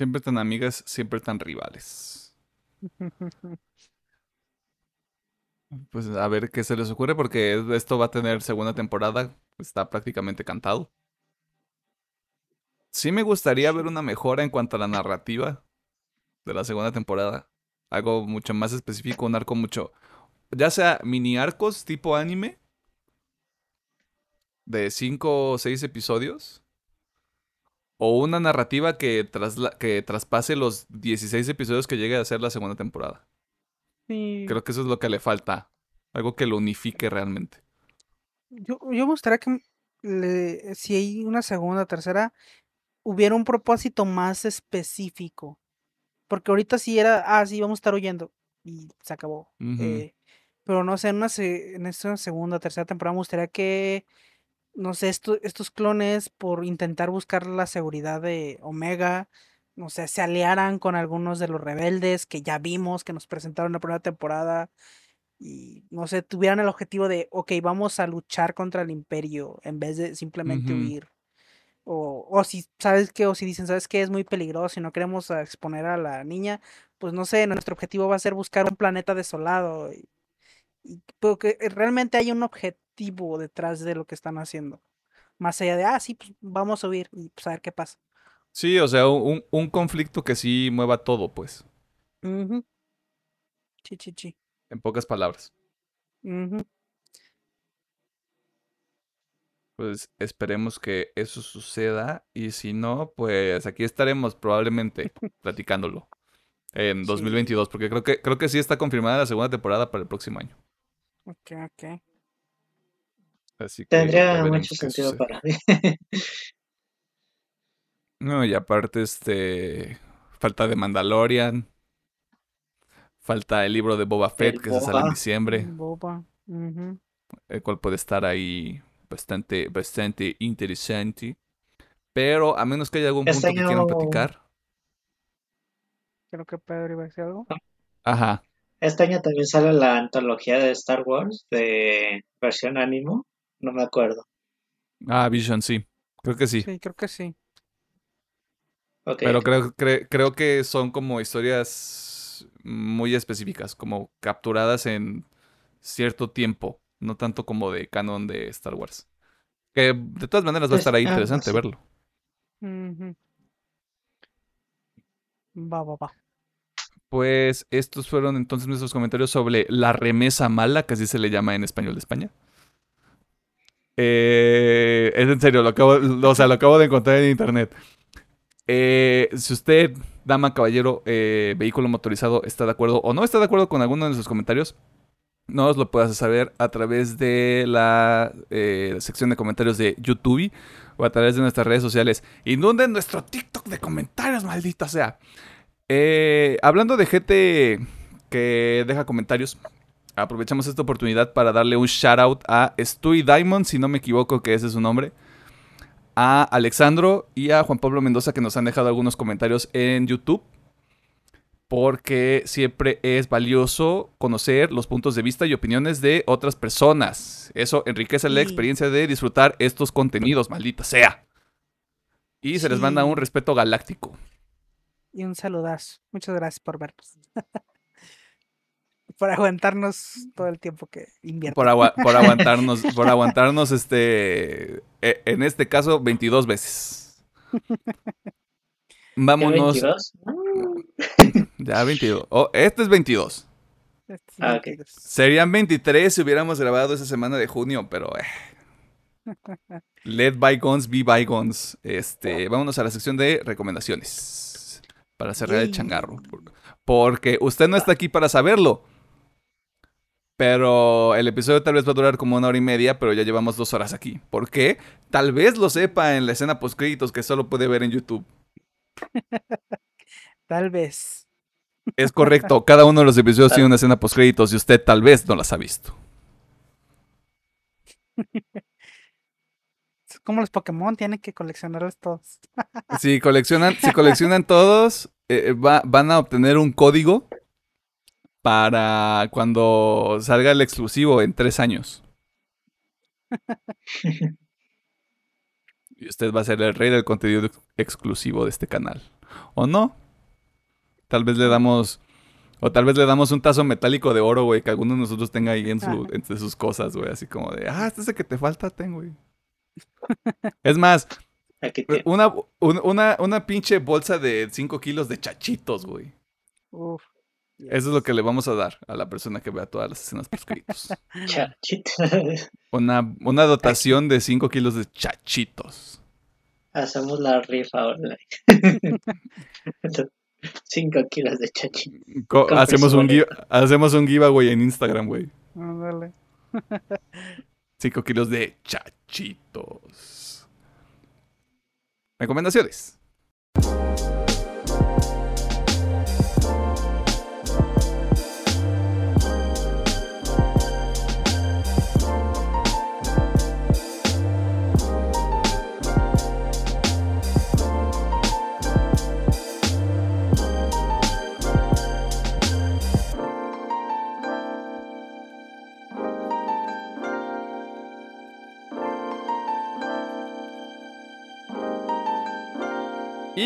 Siempre tan amigas, siempre tan rivales. Pues a ver qué se les ocurre, porque esto va a tener segunda temporada. Está prácticamente cantado. Sí me gustaría ver una mejora en cuanto a la narrativa de la segunda temporada. Algo mucho más específico, un arco mucho... Ya sea mini arcos tipo anime. De 5 o 6 episodios. O una narrativa que, trasla- que traspase los 16 episodios que llegue a ser la segunda temporada. Sí. Creo que eso es lo que le falta. Algo que lo unifique realmente. Yo, yo me gustaría que le- si hay una segunda, tercera, hubiera un propósito más específico. Porque ahorita sí era, ah, sí, vamos a estar huyendo. Y se acabó. Eh, pero no sé, en, una en esta segunda, tercera temporada me gustaría que, no sé, esto- estos clones, por intentar buscar la seguridad de Omega, no sé, se aliaran con algunos de los rebeldes que ya vimos, que nos presentaron en la primera temporada. Y no sé, tuvieran el objetivo de, ok, vamos a luchar contra el imperio en vez de simplemente huir. O, o si, ¿sabes qué? O si dicen, ¿sabes qué? Es muy peligroso y no queremos exponer a la niña, pues no sé, nuestro objetivo va a ser buscar un planeta desolado. Y, y- pero que eh, realmente hay un objetivo detrás de lo que están haciendo. Más allá de, ah, sí, pues vamos a huir y pues a ver qué pasa. Sí, o sea, un, un conflicto que sí mueva todo, pues. Sí, sí, sí. En pocas palabras. Pues esperemos que eso suceda. Y si no, pues aquí estaremos probablemente platicándolo. En Sí. 2022. Porque creo que, creo que sí está confirmada la segunda temporada para el próximo año. Ok, ok. Así que ya Tendría mucho sentido sucede. para mí. No, y aparte, este. Falta de Mandalorian. Falta el libro de Boba Fett El que se sale en diciembre. Boba. El cual puede estar ahí bastante, bastante interesante. Pero a menos que haya algún Este punto que quieran platicar. Creo que Pedro iba a decir algo. Ajá. Este año también sale la antología de Star Wars de versión ánimo. No me acuerdo. Ah, Vision, sí. Creo que sí. Sí, creo que sí. Pero creo, cre- creo que son como historias muy específicas, como capturadas en cierto tiempo, no tanto como de canon de Star Wars. Que de todas maneras va a Pues, estar ahí ah, interesante sí. verlo. Va, va, va. Pues estos fueron entonces nuestros comentarios sobre la remesa mala, que así se le llama en español de España. Eh, es en serio, lo acabo, o sea, lo acabo de encontrar en internet. Eh, si usted, dama, caballero, eh, vehículo motorizado, está de acuerdo o no está de acuerdo con alguno de nuestros comentarios, nos lo puede hacer saber a través de la eh, sección de comentarios de YouTube o a través de nuestras redes sociales. Inunden nuestro TikTok de comentarios, maldita sea. Eh, hablando de gente que deja comentarios, aprovechamos esta oportunidad para darle un shout out a Stewie Diamond, si no me equivoco que ese es su nombre, a Alexandro y a Juan Pablo Mendoza que nos han dejado algunos comentarios en YouTube. Porque siempre es valioso conocer los puntos de vista y opiniones de otras personas. Eso enriquece la experiencia de disfrutar estos contenidos, maldita sea. Y se les manda un respeto galáctico. Y un saludazo. Muchas gracias por vernos. por aguantarnos todo el tiempo que invierten. Por, agua- por aguantarnos, por aguantarnos, este, e- en este caso, 22 veces. ¿Ya Vámonos. 22? Ya 22. Oh, este es 22. Este es Ah, ok. 22. Serían 23 si hubiéramos grabado esa semana de junio, pero eh. Let bygones be bygones. Este, vámonos a la sección de recomendaciones. Para cerrar el changarro. Porque usted no está aquí para saberlo. Pero el episodio tal vez va a durar como una hora y media, pero ya llevamos dos horas aquí. ¿Por qué? Tal vez lo sepa en la escena post créditos que solo puede ver en YouTube. Tal vez. Es correcto, cada uno de los episodios tiene una escena post créditos y usted tal vez no las ha visto. Como los Pokémon, tienen que coleccionarlos todos. Si coleccionan, si coleccionan todos, eh, va- van a obtener un código para cuando salga el exclusivo en tres años. Y usted va a ser el rey del contenido ex- exclusivo de este canal. ¿O no? Tal vez le damos. O tal vez le damos un tazo metálico de oro, güey, que alguno de nosotros tenga ahí en su, Ajá. entre sus cosas, güey. Así como de, ah, este es el que te falta, ten, güey. Es más, una, una pinche bolsa de 5 kilos de chachitos, güey. Uf. Eso es lo que le vamos a dar a la persona que vea todas las escenas prescritos. Chachita. Una, una dotación de 5 kilos de chachitos. Hacemos la rifa online. 5 kilos de Con hacemos, un hacemos un giveaway en Instagram, güey. Ándale. 5 kilos de chachitos. Recomendaciones.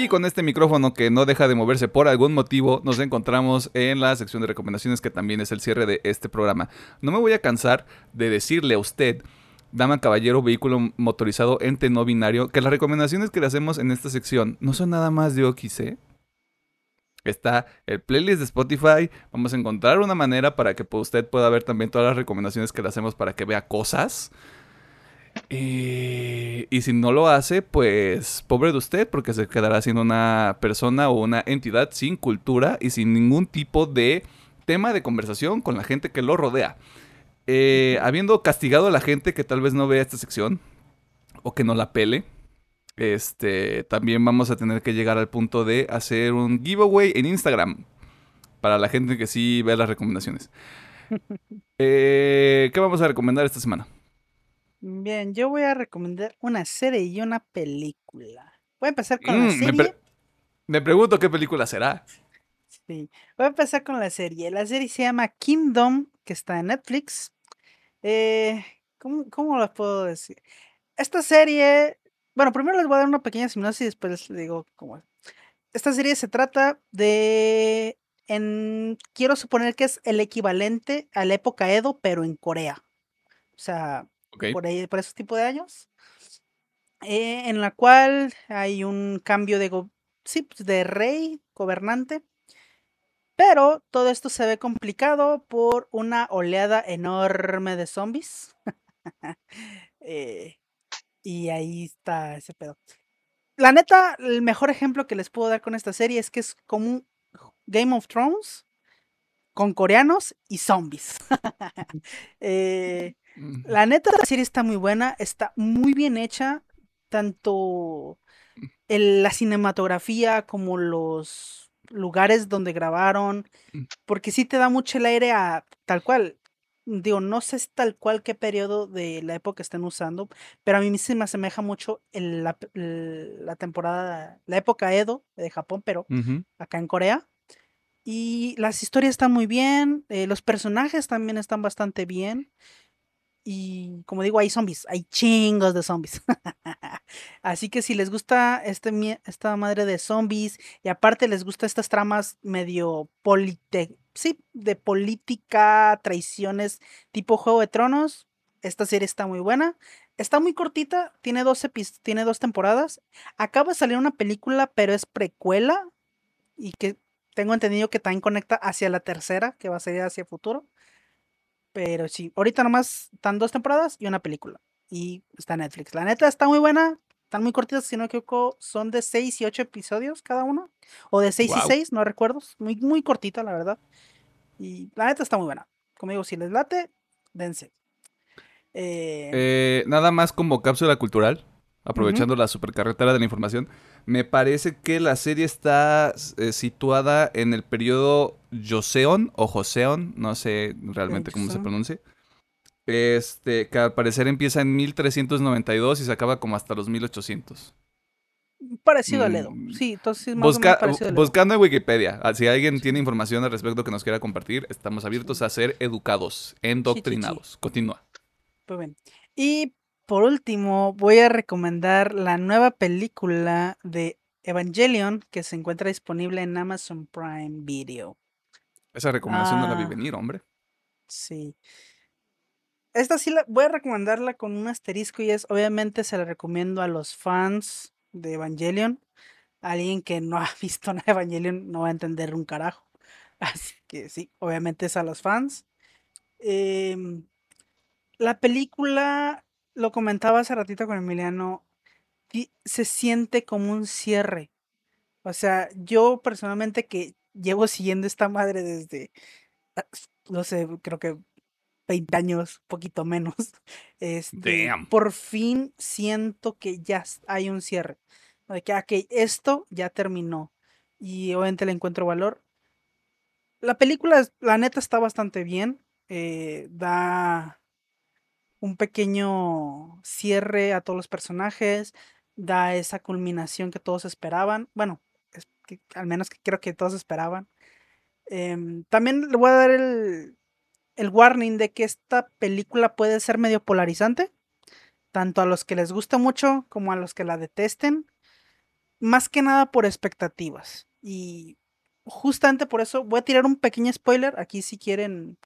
Y con este micrófono que no deja de moverse por algún motivo, nos encontramos en la sección de recomendaciones que también es el cierre de este programa. No me voy a cansar de decirle a usted, dama, caballero, vehículo motorizado, ente no binario, que las recomendaciones que le hacemos en esta sección no son nada más de OXC. Está el playlist de Spotify. Vamos a encontrar una manera para que usted pueda ver también todas las recomendaciones que le hacemos para que vea cosas. Y, y si no lo hace, pues pobre de usted, porque se quedará siendo una persona o una entidad sin cultura y sin ningún tipo de tema de conversación con la gente que lo rodea. Eh, habiendo castigado a la gente que tal vez no vea esta sección o que no la pele, Este, también vamos a tener que llegar al punto de hacer un giveaway en Instagram. Para la gente que sí ve las recomendaciones. Eh, ¿Qué vamos a recomendar esta semana? Bien, yo voy a recomendar una serie y una película. Voy a empezar con la Mm, me, serie. pre- me pregunto qué película será. Sí, voy a empezar con la serie. La serie se llama Kingdom, que está en Netflix. Eh, ¿cómo, cómo lo puedo decir? Esta serie, bueno, primero les voy a dar una pequeña sinopsis y después les digo cómo es. Esta serie se trata de, en, quiero suponer que es el equivalente a la época Edo, pero en Corea. O sea, Ok. por ahí, por esos tipos de años, eh, en la cual hay un cambio de, go- sí, pues, de rey, gobernante, pero todo esto se ve complicado por una oleada enorme de zombies. Eh, y ahí está ese pedo. La neta, el mejor ejemplo que les puedo dar con esta serie es que es como un Game of Thrones con coreanos y zombies. Eh, la neta, la serie está muy buena, está muy bien hecha, tanto el- la cinematografía como los lugares donde grabaron, Mm. porque sí te da mucho el aire a tal cual. Digo, no sé si tal cual qué periodo de la época estén usando, pero a mí se me asemeja mucho el- la, el- la temporada, la época Edo de Japón, pero ujú. acá en Corea. Y las historias están muy bien, eh, los personajes también están bastante bien. Y como digo, hay zombies, hay chingos de zombies. Así que si les gusta este, esta madre de zombies y aparte les gusta estas tramas medio polite sí, de política, traiciones, tipo Juego de Tronos, esta serie está muy buena. Está muy cortita, tiene dos, tiene dos temporadas. Acaba de salir una película, pero es precuela y que tengo entendido que también conecta hacia la tercera, que va a ser hacia futuro. Pero sí, ahorita nomás están dos temporadas y una película. Y está Netflix. La neta está muy buena. Están muy cortitas, si no me equivoco, son de 6 y 8 episodios cada uno. O de 6 y Guau. 6, no recuerdo. Muy, muy cortita, la verdad. Y la neta está muy buena. Como digo, si les late, dense. Eh, Eh, nada más como cápsula cultural, aprovechando la supercarretera de la información, me parece que la serie está eh, situada en el periodo Joseon o Joseon, no sé realmente cómo se pronuncia. Este, que al parecer empieza en 1392 y se acaba como hasta los 1800. parecido Edo. mm, Sí, entonces es más o menos parecido buscando en Wikipedia, ah, si alguien tiene información al respecto que nos quiera compartir, estamos abiertos a ser educados, endoctrinados. Continúa. Pues bien. Y por último, voy a recomendar la nueva película de Evangelion que se encuentra disponible en Amazon Prime Video. Esa recomendación no la vi Ah. venir, hombre. Sí. Esta sí la voy a recomendarla con un asterisco y es, obviamente, se la recomiendo a los fans de Evangelion. Alguien que no ha visto nada de Evangelion no va a entender un carajo. Así que sí, obviamente es a los fans. Em, la película, lo comentaba hace ratito con Emiliano, se siente como un cierre. O sea, yo personalmente que llevo siguiendo esta madre desde, ah, no sé, creo que 20 años, poquito menos. Este, Damn. por fin siento que ya hay un cierre. De que, esto ya terminó. Y obviamente le encuentro valor. La película, la neta, está bastante bien. eh, da un pequeño cierre a todos los personajes. Da esa culminación que todos esperaban. Bueno, al menos que creo que todos esperaban. Em, también le voy a dar el, el warning de que esta película puede ser medio polarizante, tanto a los que les gusta mucho como a los que la detesten, más que nada por expectativas. Y justamente por eso voy a tirar un pequeño spoiler, aquí si quieren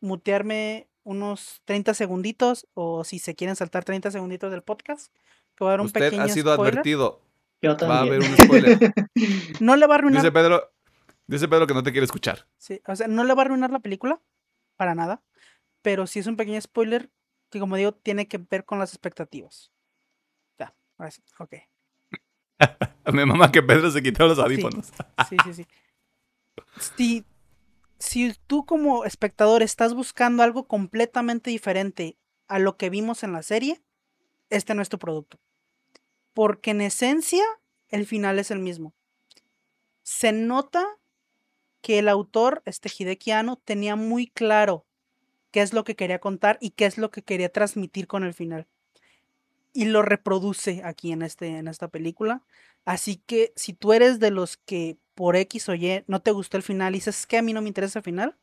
mutearme unos 30 segunditos o si se quieren saltar 30 segunditos del podcast, que voy a dar un Usted pequeño ha sido spoiler. advertido. Yo Va a también. haber un spoiler. No le va a arruinar Dice Pedro, dice Pedro que no te quiere escuchar. Sí, o sea, no le va a arruinar la película, para nada, pero sí es un pequeño spoiler que, como digo, tiene que ver con las expectativas. Ya, ahora sí, ok. Me mama que Pedro se quitó los audífonos. Sí, sí, sí. Si, si tú como espectador estás buscando algo completamente diferente a lo que vimos en la serie, este no es tu producto. porque en esencia el final es el mismo. Se nota que el autor, este Hideki Anno, tenía muy claro qué es lo que quería contar y qué es lo que quería transmitir con el final. Y lo reproduce aquí en, este, en esta película. Así que si tú eres de los que por X o Y no te gustó el final y dices que a mí no me interesa el final,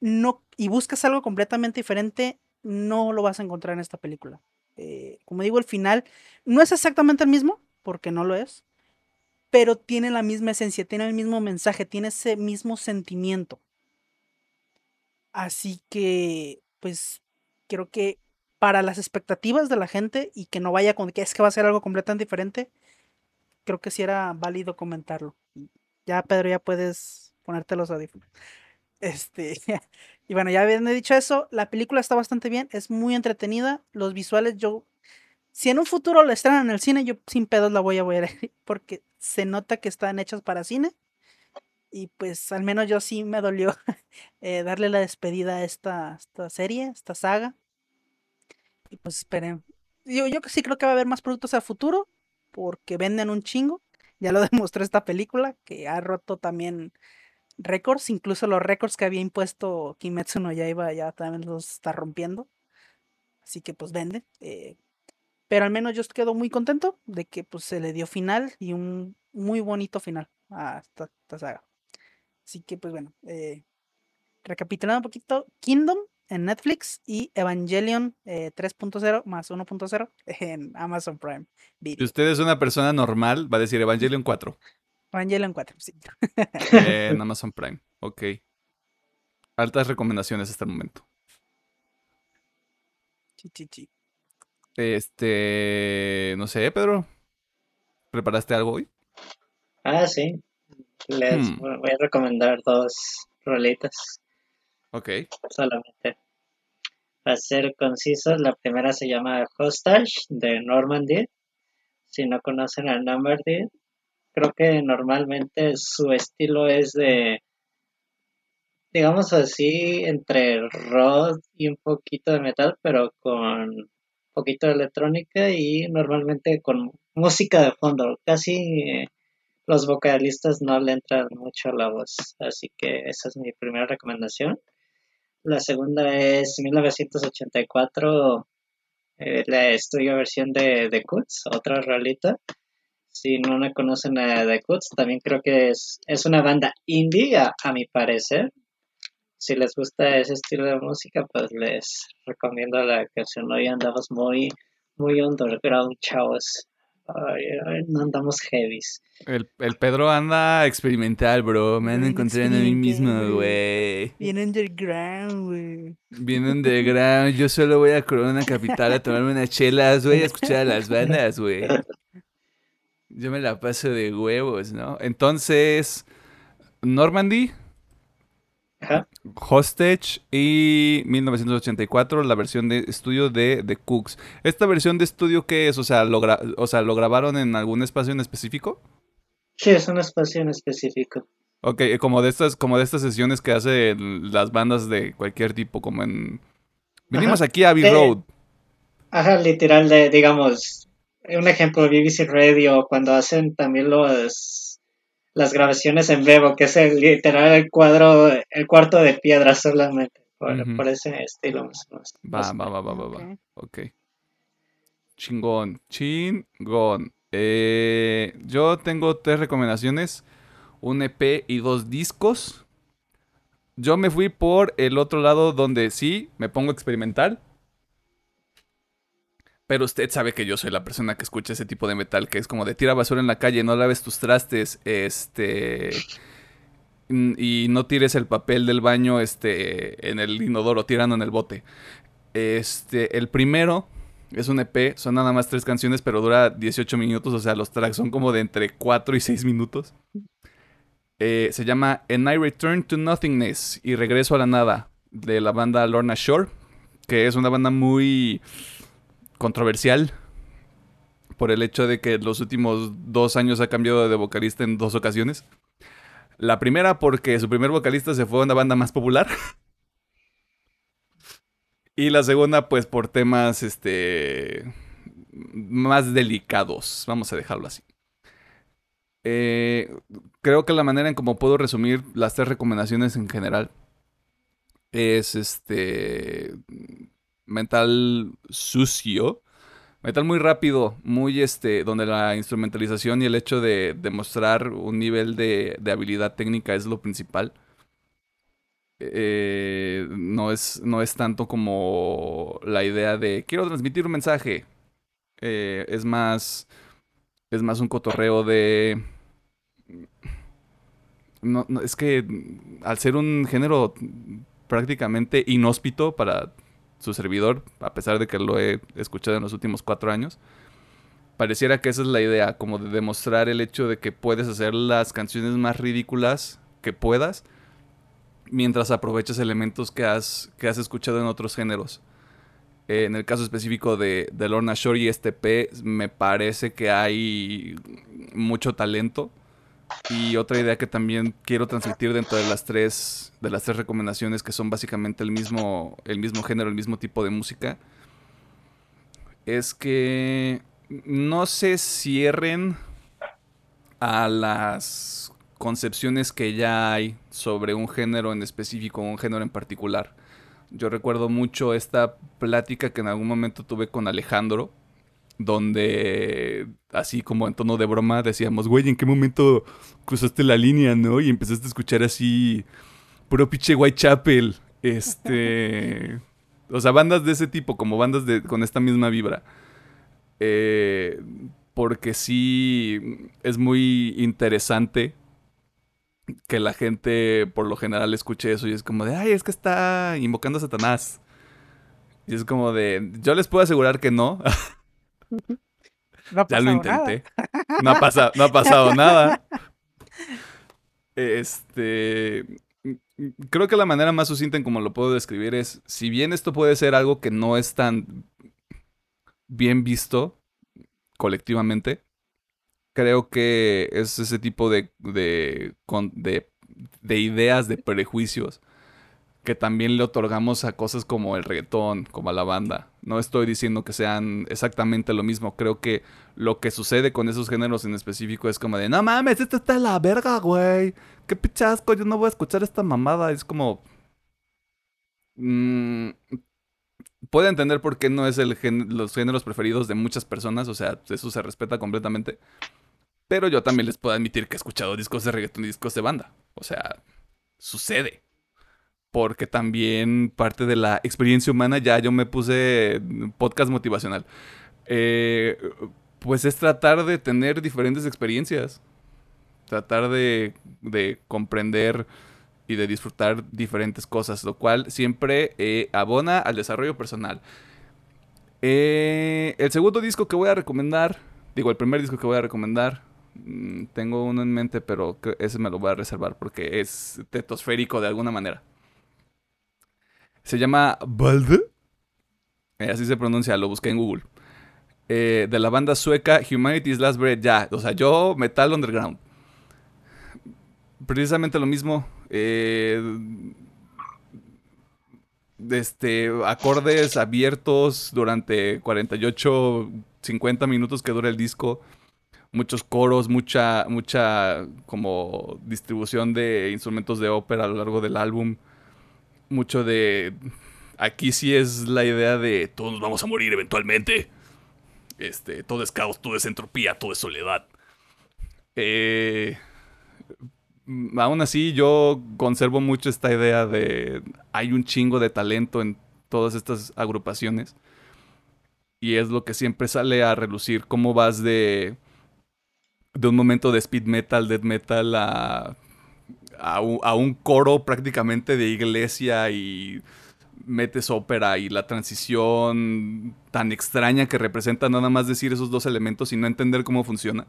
no, y buscas algo completamente diferente, no lo vas a encontrar en esta película. Eh, como digo, el final no es exactamente el mismo, porque no lo es, pero tiene la misma esencia, tiene el mismo mensaje, tiene ese mismo sentimiento. Así que, pues, creo que para las expectativas de la gente y que no vaya con que es que va a ser algo completamente diferente, creo que sí era válido comentarlo. Ya, Pedro, ya puedes ponerte los audífonos. Este, y bueno, ya habiendo dicho eso, la película está bastante bien, es muy entretenida. Los visuales, yo, si en un futuro la estrenan en el cine, yo sin pedos la voy a ver porque se nota que están hechas para cine. Y pues al menos yo sí me dolió eh, darle la despedida a esta, esta serie, esta saga. Y pues esperen. Yo, yo sí creo que va a haber más productos a futuro porque venden un chingo. Ya lo demostró esta película, que ha roto también récords, incluso los récords que había impuesto Kimetsu no Yaiba ya también los está rompiendo. Así que pues vende. Eh, pero al menos yo quedo muy contento de que pues se le dio final y un muy bonito final a esta, saga. Así que pues bueno, eh, recapitulando un poquito, Kingdom en Netflix y Evangelion 3.0 eh, más 1.0 en Amazon Prime Si usted es una persona normal, va a decir Evangelion 4. Evangelion 4, sí. en Amazon Prime, ok. Altas recomendaciones hasta el momento. Sí, Este, no sé, Pedro. ¿Preparaste algo hoy? Ah, sí. Les hmm. voy a recomendar dos rolitas. Ok. Solamente. Para ser concisos, la primera se llama Hostage de Normandy. Si no conocen a Normandy, creo que normalmente su estilo es de, digamos así, entre rock y un poquito de metal, pero con un poquito de electrónica y normalmente con música de fondo. Casi los vocalistas no le entran mucho a la voz, así que esa es mi primera recomendación. La segunda es 1984, eh, la estudio versión de The Cuts, otra realita. Si no la conocen a The Cuts, también creo que es, es una banda indie, a, mi parecer. Si les gusta ese estilo de música, pues les recomiendo la canción. Hoy andamos muy, muy underground, chavos no andamos heavies. El, el, Pedro anda experimental, bro. Me ando encontrando a mí mismo, güey. Bien underground, güey. Bien underground. Yo solo voy a Corona Capital a tomarme unas chelas, güey, a escuchar a las bandas, güey. Yo me la paso de huevos, ¿no? Entonces, Normandy, Hostage y 1984, la versión de estudio de The Cooks. ¿Esta versión de estudio qué es? O sea, ¿lo, o sea, ¿lo grabaron en algún espacio en específico? Sí, es un espacio en específico. Ok, eh, como de estas, como de estas sesiones que hacen las bandas de cualquier tipo, como en... Vinimos aquí a Abbey Road. Ajá, literal, de, digamos, un ejemplo, BBC Radio, cuando hacen también los las grabaciones en vivo, que es el, literal el cuadro, el cuarto de piedra solamente, por, ese estilo más, Va, va, va, va, va, va. Ok. Chingón, chingón. Eh, yo tengo tres recomendaciones, un EP y dos discos. Yo me fui por el otro lado donde sí, me pongo experimental. Pero usted sabe que yo soy la persona que escucha ese tipo de metal, que es como de tira basura en la calle, no laves tus trastes, este y no tires el papel del baño este en el inodoro, tirando en el bote. Este, el primero es un EP, son nada más tres canciones, pero dura 18 minutos, o sea, los tracks son como de entre 4 y 6 minutos. Eh, se llama And I Return to Nothingness y Regreso a la Nada de la banda Lorna Shore, que es una banda muy controversial por el hecho de que los últimos dos años ha cambiado de vocalista en dos ocasiones. La primera porque su primer vocalista se fue a una banda más popular. y la segunda pues por temas este más delicados, vamos a dejarlo así. Eh, creo que la manera en cómo puedo resumir las tres recomendaciones en general es este mental sucio, metal muy rápido, muy este, donde la instrumentalización y el hecho de demostrar un nivel de, de habilidad técnica es lo principal. Eh, no, es, no es tanto como la idea de quiero transmitir un mensaje. Eh, es más. Es más un cotorreo de. No, es que al ser un género prácticamente inhóspito para su servidor, a pesar de que lo he escuchado en los últimos cuatro años, pareciera que esa es la idea, como de demostrar el hecho de que puedes hacer las canciones más ridículas que puedas mientras aprovechas elementos que has, que has escuchado en otros géneros. Eh, en el caso específico de, de Lorna Shore y este me parece que hay mucho talento. Y otra idea que también quiero transmitir dentro de las tres, de las tres recomendaciones que son básicamente el mismo, el mismo género, el mismo tipo de música, es que no se cierren a las concepciones que ya hay sobre un género en específico, un género en particular. Yo recuerdo mucho esta plática que en algún momento tuve con Alejandro, donde así como en tono de broma decíamos, güey, ¿en qué momento cruzaste la línea, no? Y empezaste a escuchar así puro pinche Whitechapel, este, o sea, bandas de ese tipo, como bandas de con esta misma vibra. Eh, porque sí es muy interesante que la gente por lo general escuche eso y es como de, ay, es que está invocando a Satanás. Y es como de, yo les puedo asegurar que no. No ha ya lo intenté. No ha, pasado, no ha pasado nada. Este. Creo que la manera más sucinta en como lo puedo describir es: si bien esto puede ser algo que no es tan bien visto colectivamente, creo que es ese tipo de, de, de ideas, de prejuicios que también le otorgamos a cosas como el reggaetón, como a la banda. No estoy diciendo que sean exactamente lo mismo. Creo que lo que sucede con esos géneros en específico es como de, no mames, esta está la verga, güey. Qué pichasco, yo no voy a escuchar esta mamada. Es como... mm, puedo entender por qué no es los géneros preferidos de muchas personas. O sea, eso se respeta completamente. Pero yo también les puedo admitir que he escuchado discos de reggaetón y discos de banda. O sea, sucede. Porque también parte de la experiencia humana, ya yo me puse podcast motivacional. Eh, pues es tratar de tener diferentes experiencias. Tratar de, de comprender y de disfrutar diferentes cosas, lo cual siempre eh, abona al desarrollo personal. Eh, el segundo disco que voy a recomendar, digo, el primer disco que voy a recomendar, mm, tengo uno en mente, pero ese me lo voy a reservar porque es tetosférico de alguna manera. Se llama Balde. Eh, así se pronuncia, lo busqué en Google. Eh, de la banda sueca Humanity's Last Breath. Ya, o sea, yo, Metal Underground. Precisamente lo mismo. eh, este, acordes abiertos durante 48, 50 minutos que dura el disco. Muchos coros, mucha, mucha como distribución de instrumentos de ópera a lo largo del álbum. Mucho de... Aquí sí es la idea de todos vamos a morir eventualmente. Este, todo es caos, todo es entropía, todo es soledad. Eh, aún así, yo conservo mucho esta idea de hay un chingo de talento en todas estas agrupaciones. Y es lo que siempre sale a relucir. Cómo vas de, de un momento de speed metal, death metal, a, a, un, coro prácticamente de iglesia y metes ópera y la transición tan extraña que representa nada más decir esos dos elementos y no entender cómo funciona.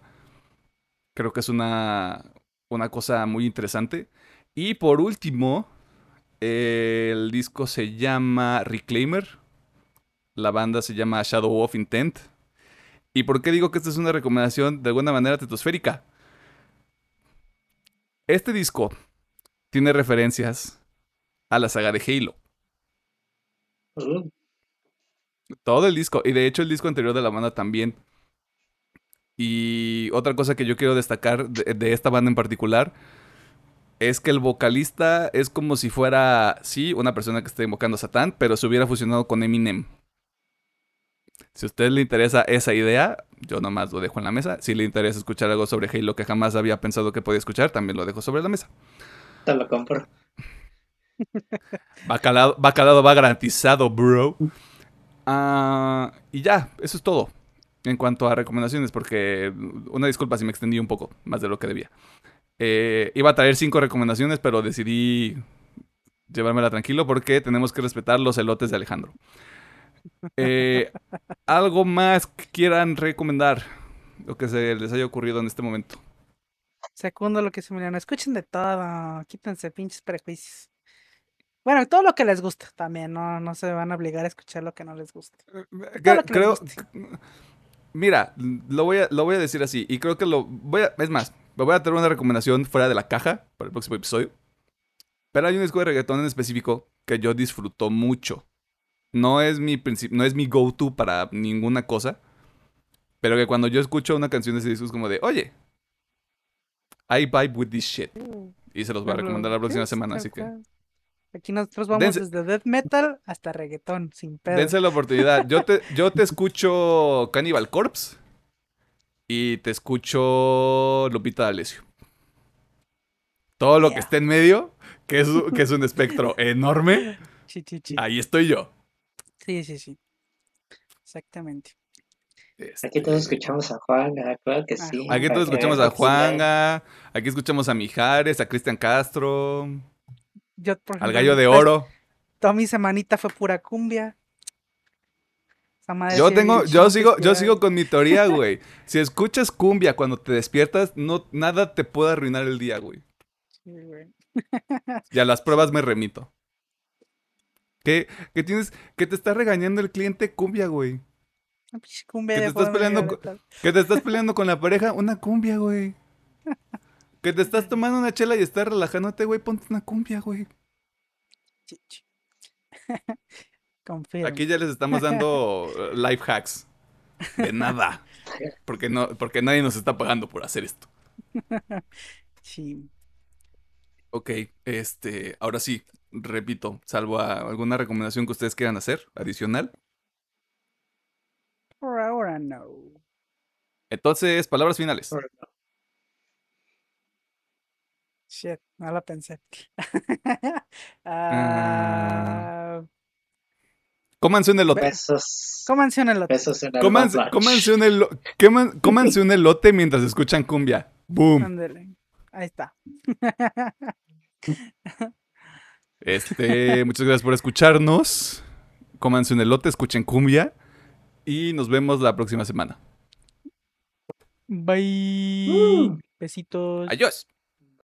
Creo que es una, una cosa muy interesante. Y por último, el disco se llama Reclaimer. La banda se llama Shadow of Intent. ¿Y por qué digo que esta es una recomendación de alguna manera tetosférica? Este disco tiene referencias a la saga de Halo. Uh, Todo el disco. Y de hecho el disco anterior de la banda también. Y otra cosa que yo quiero destacar de, de esta banda en particular es que el vocalista es como si fuera, sí, una persona que esté invocando a Satán, pero se hubiera fusionado con Eminem. Si a usted le interesa esa idea, yo nomás lo dejo en la mesa. Si le interesa escuchar algo sobre Halo que jamás había pensado que podía escuchar, también lo dejo sobre la mesa. Te lo compro. Va calado, va, calado, va garantizado, bro. Ah, y ya, eso es todo. En cuanto a recomendaciones, porque una disculpa si me extendí un poco más de lo que debía. Eh, iba a traer cinco recomendaciones, pero decidí llevármela tranquilo porque tenemos que respetar los elotes de Alejandro. Eh, ¿Algo más que quieran recomendar? Lo que se les haya ocurrido en este momento. Segundo lo que se me escuchen de todo, quítense pinches prejuicios. Bueno, todo lo que les gusta también, no, no se van a obligar a escuchar lo que no les gusta. Que les Creo, guste. mira, lo voy, a, lo voy a decir así y creo que lo voy a, es más, me voy a traer una recomendación fuera de la caja para el próximo episodio. Pero hay un disco de reggaetón en específico que yo disfruto mucho. No es mi no es mi go-to para ninguna cosa. Pero que cuando yo escucho una canción de ese disco es como de, oye, I vibe with this shit. Y se los voy a recomendar la próxima semana, así que. Aquí nosotros vamos Dense- desde death metal hasta reggaetón, sin pedo. dense la oportunidad. Yo te, yo te escucho Cannibal Corpse y te escucho Lupita D'Alessio. Todo lo que esté en medio, que es, que es un espectro enorme, ahí estoy yo. Sí, sí, sí. Exactamente. Aquí todos Este, escuchamos a Juan, ah, claro que sí. Aquí todos escuchamos a. Juanga, aquí escuchamos a Mijares, a Cristian Castro, Yo, por al Gallo de pues, Oro. Toda mi semanita fue pura cumbia. Yo tengo, yo sigo, yo sigo con mi teoría, güey. Si escuchas cumbia cuando te despiertas, no, nada te puede arruinar el día, güey. Sí, güey. Y a las pruebas me remito. ¿Qué, qué tienes? Que te está regañando el cliente cumbia, güey. Pinche cumbia Que te estás peleando con-. Que te estás peleando con la pareja, una cumbia, güey. Que te estás tomando una chela y estás relajándote, güey, ponte una cumbia, güey. Confirmo. Aquí ya les estamos dando life hacks. De nada. Porque, no, porque nadie nos está pagando por hacer esto. Sí. Ok, este, ahora sí, repito, salvo a alguna recomendación que ustedes quieran hacer, adicional. Por ahora no. Entonces, palabras finales. Por- Shit, no la pensé. Ah, Cómanse un elote. Besos. Cómanse un elote. Besos en el Cómanse, un elo- queman- cómanse un elote mientras escuchan cumbia. Boom. Ándele. Ahí está. Este, muchas gracias por escucharnos. Cómanse un elote, escuchen cumbia. Y nos vemos la próxima semana. Bye. Uh. Besitos. Adiós.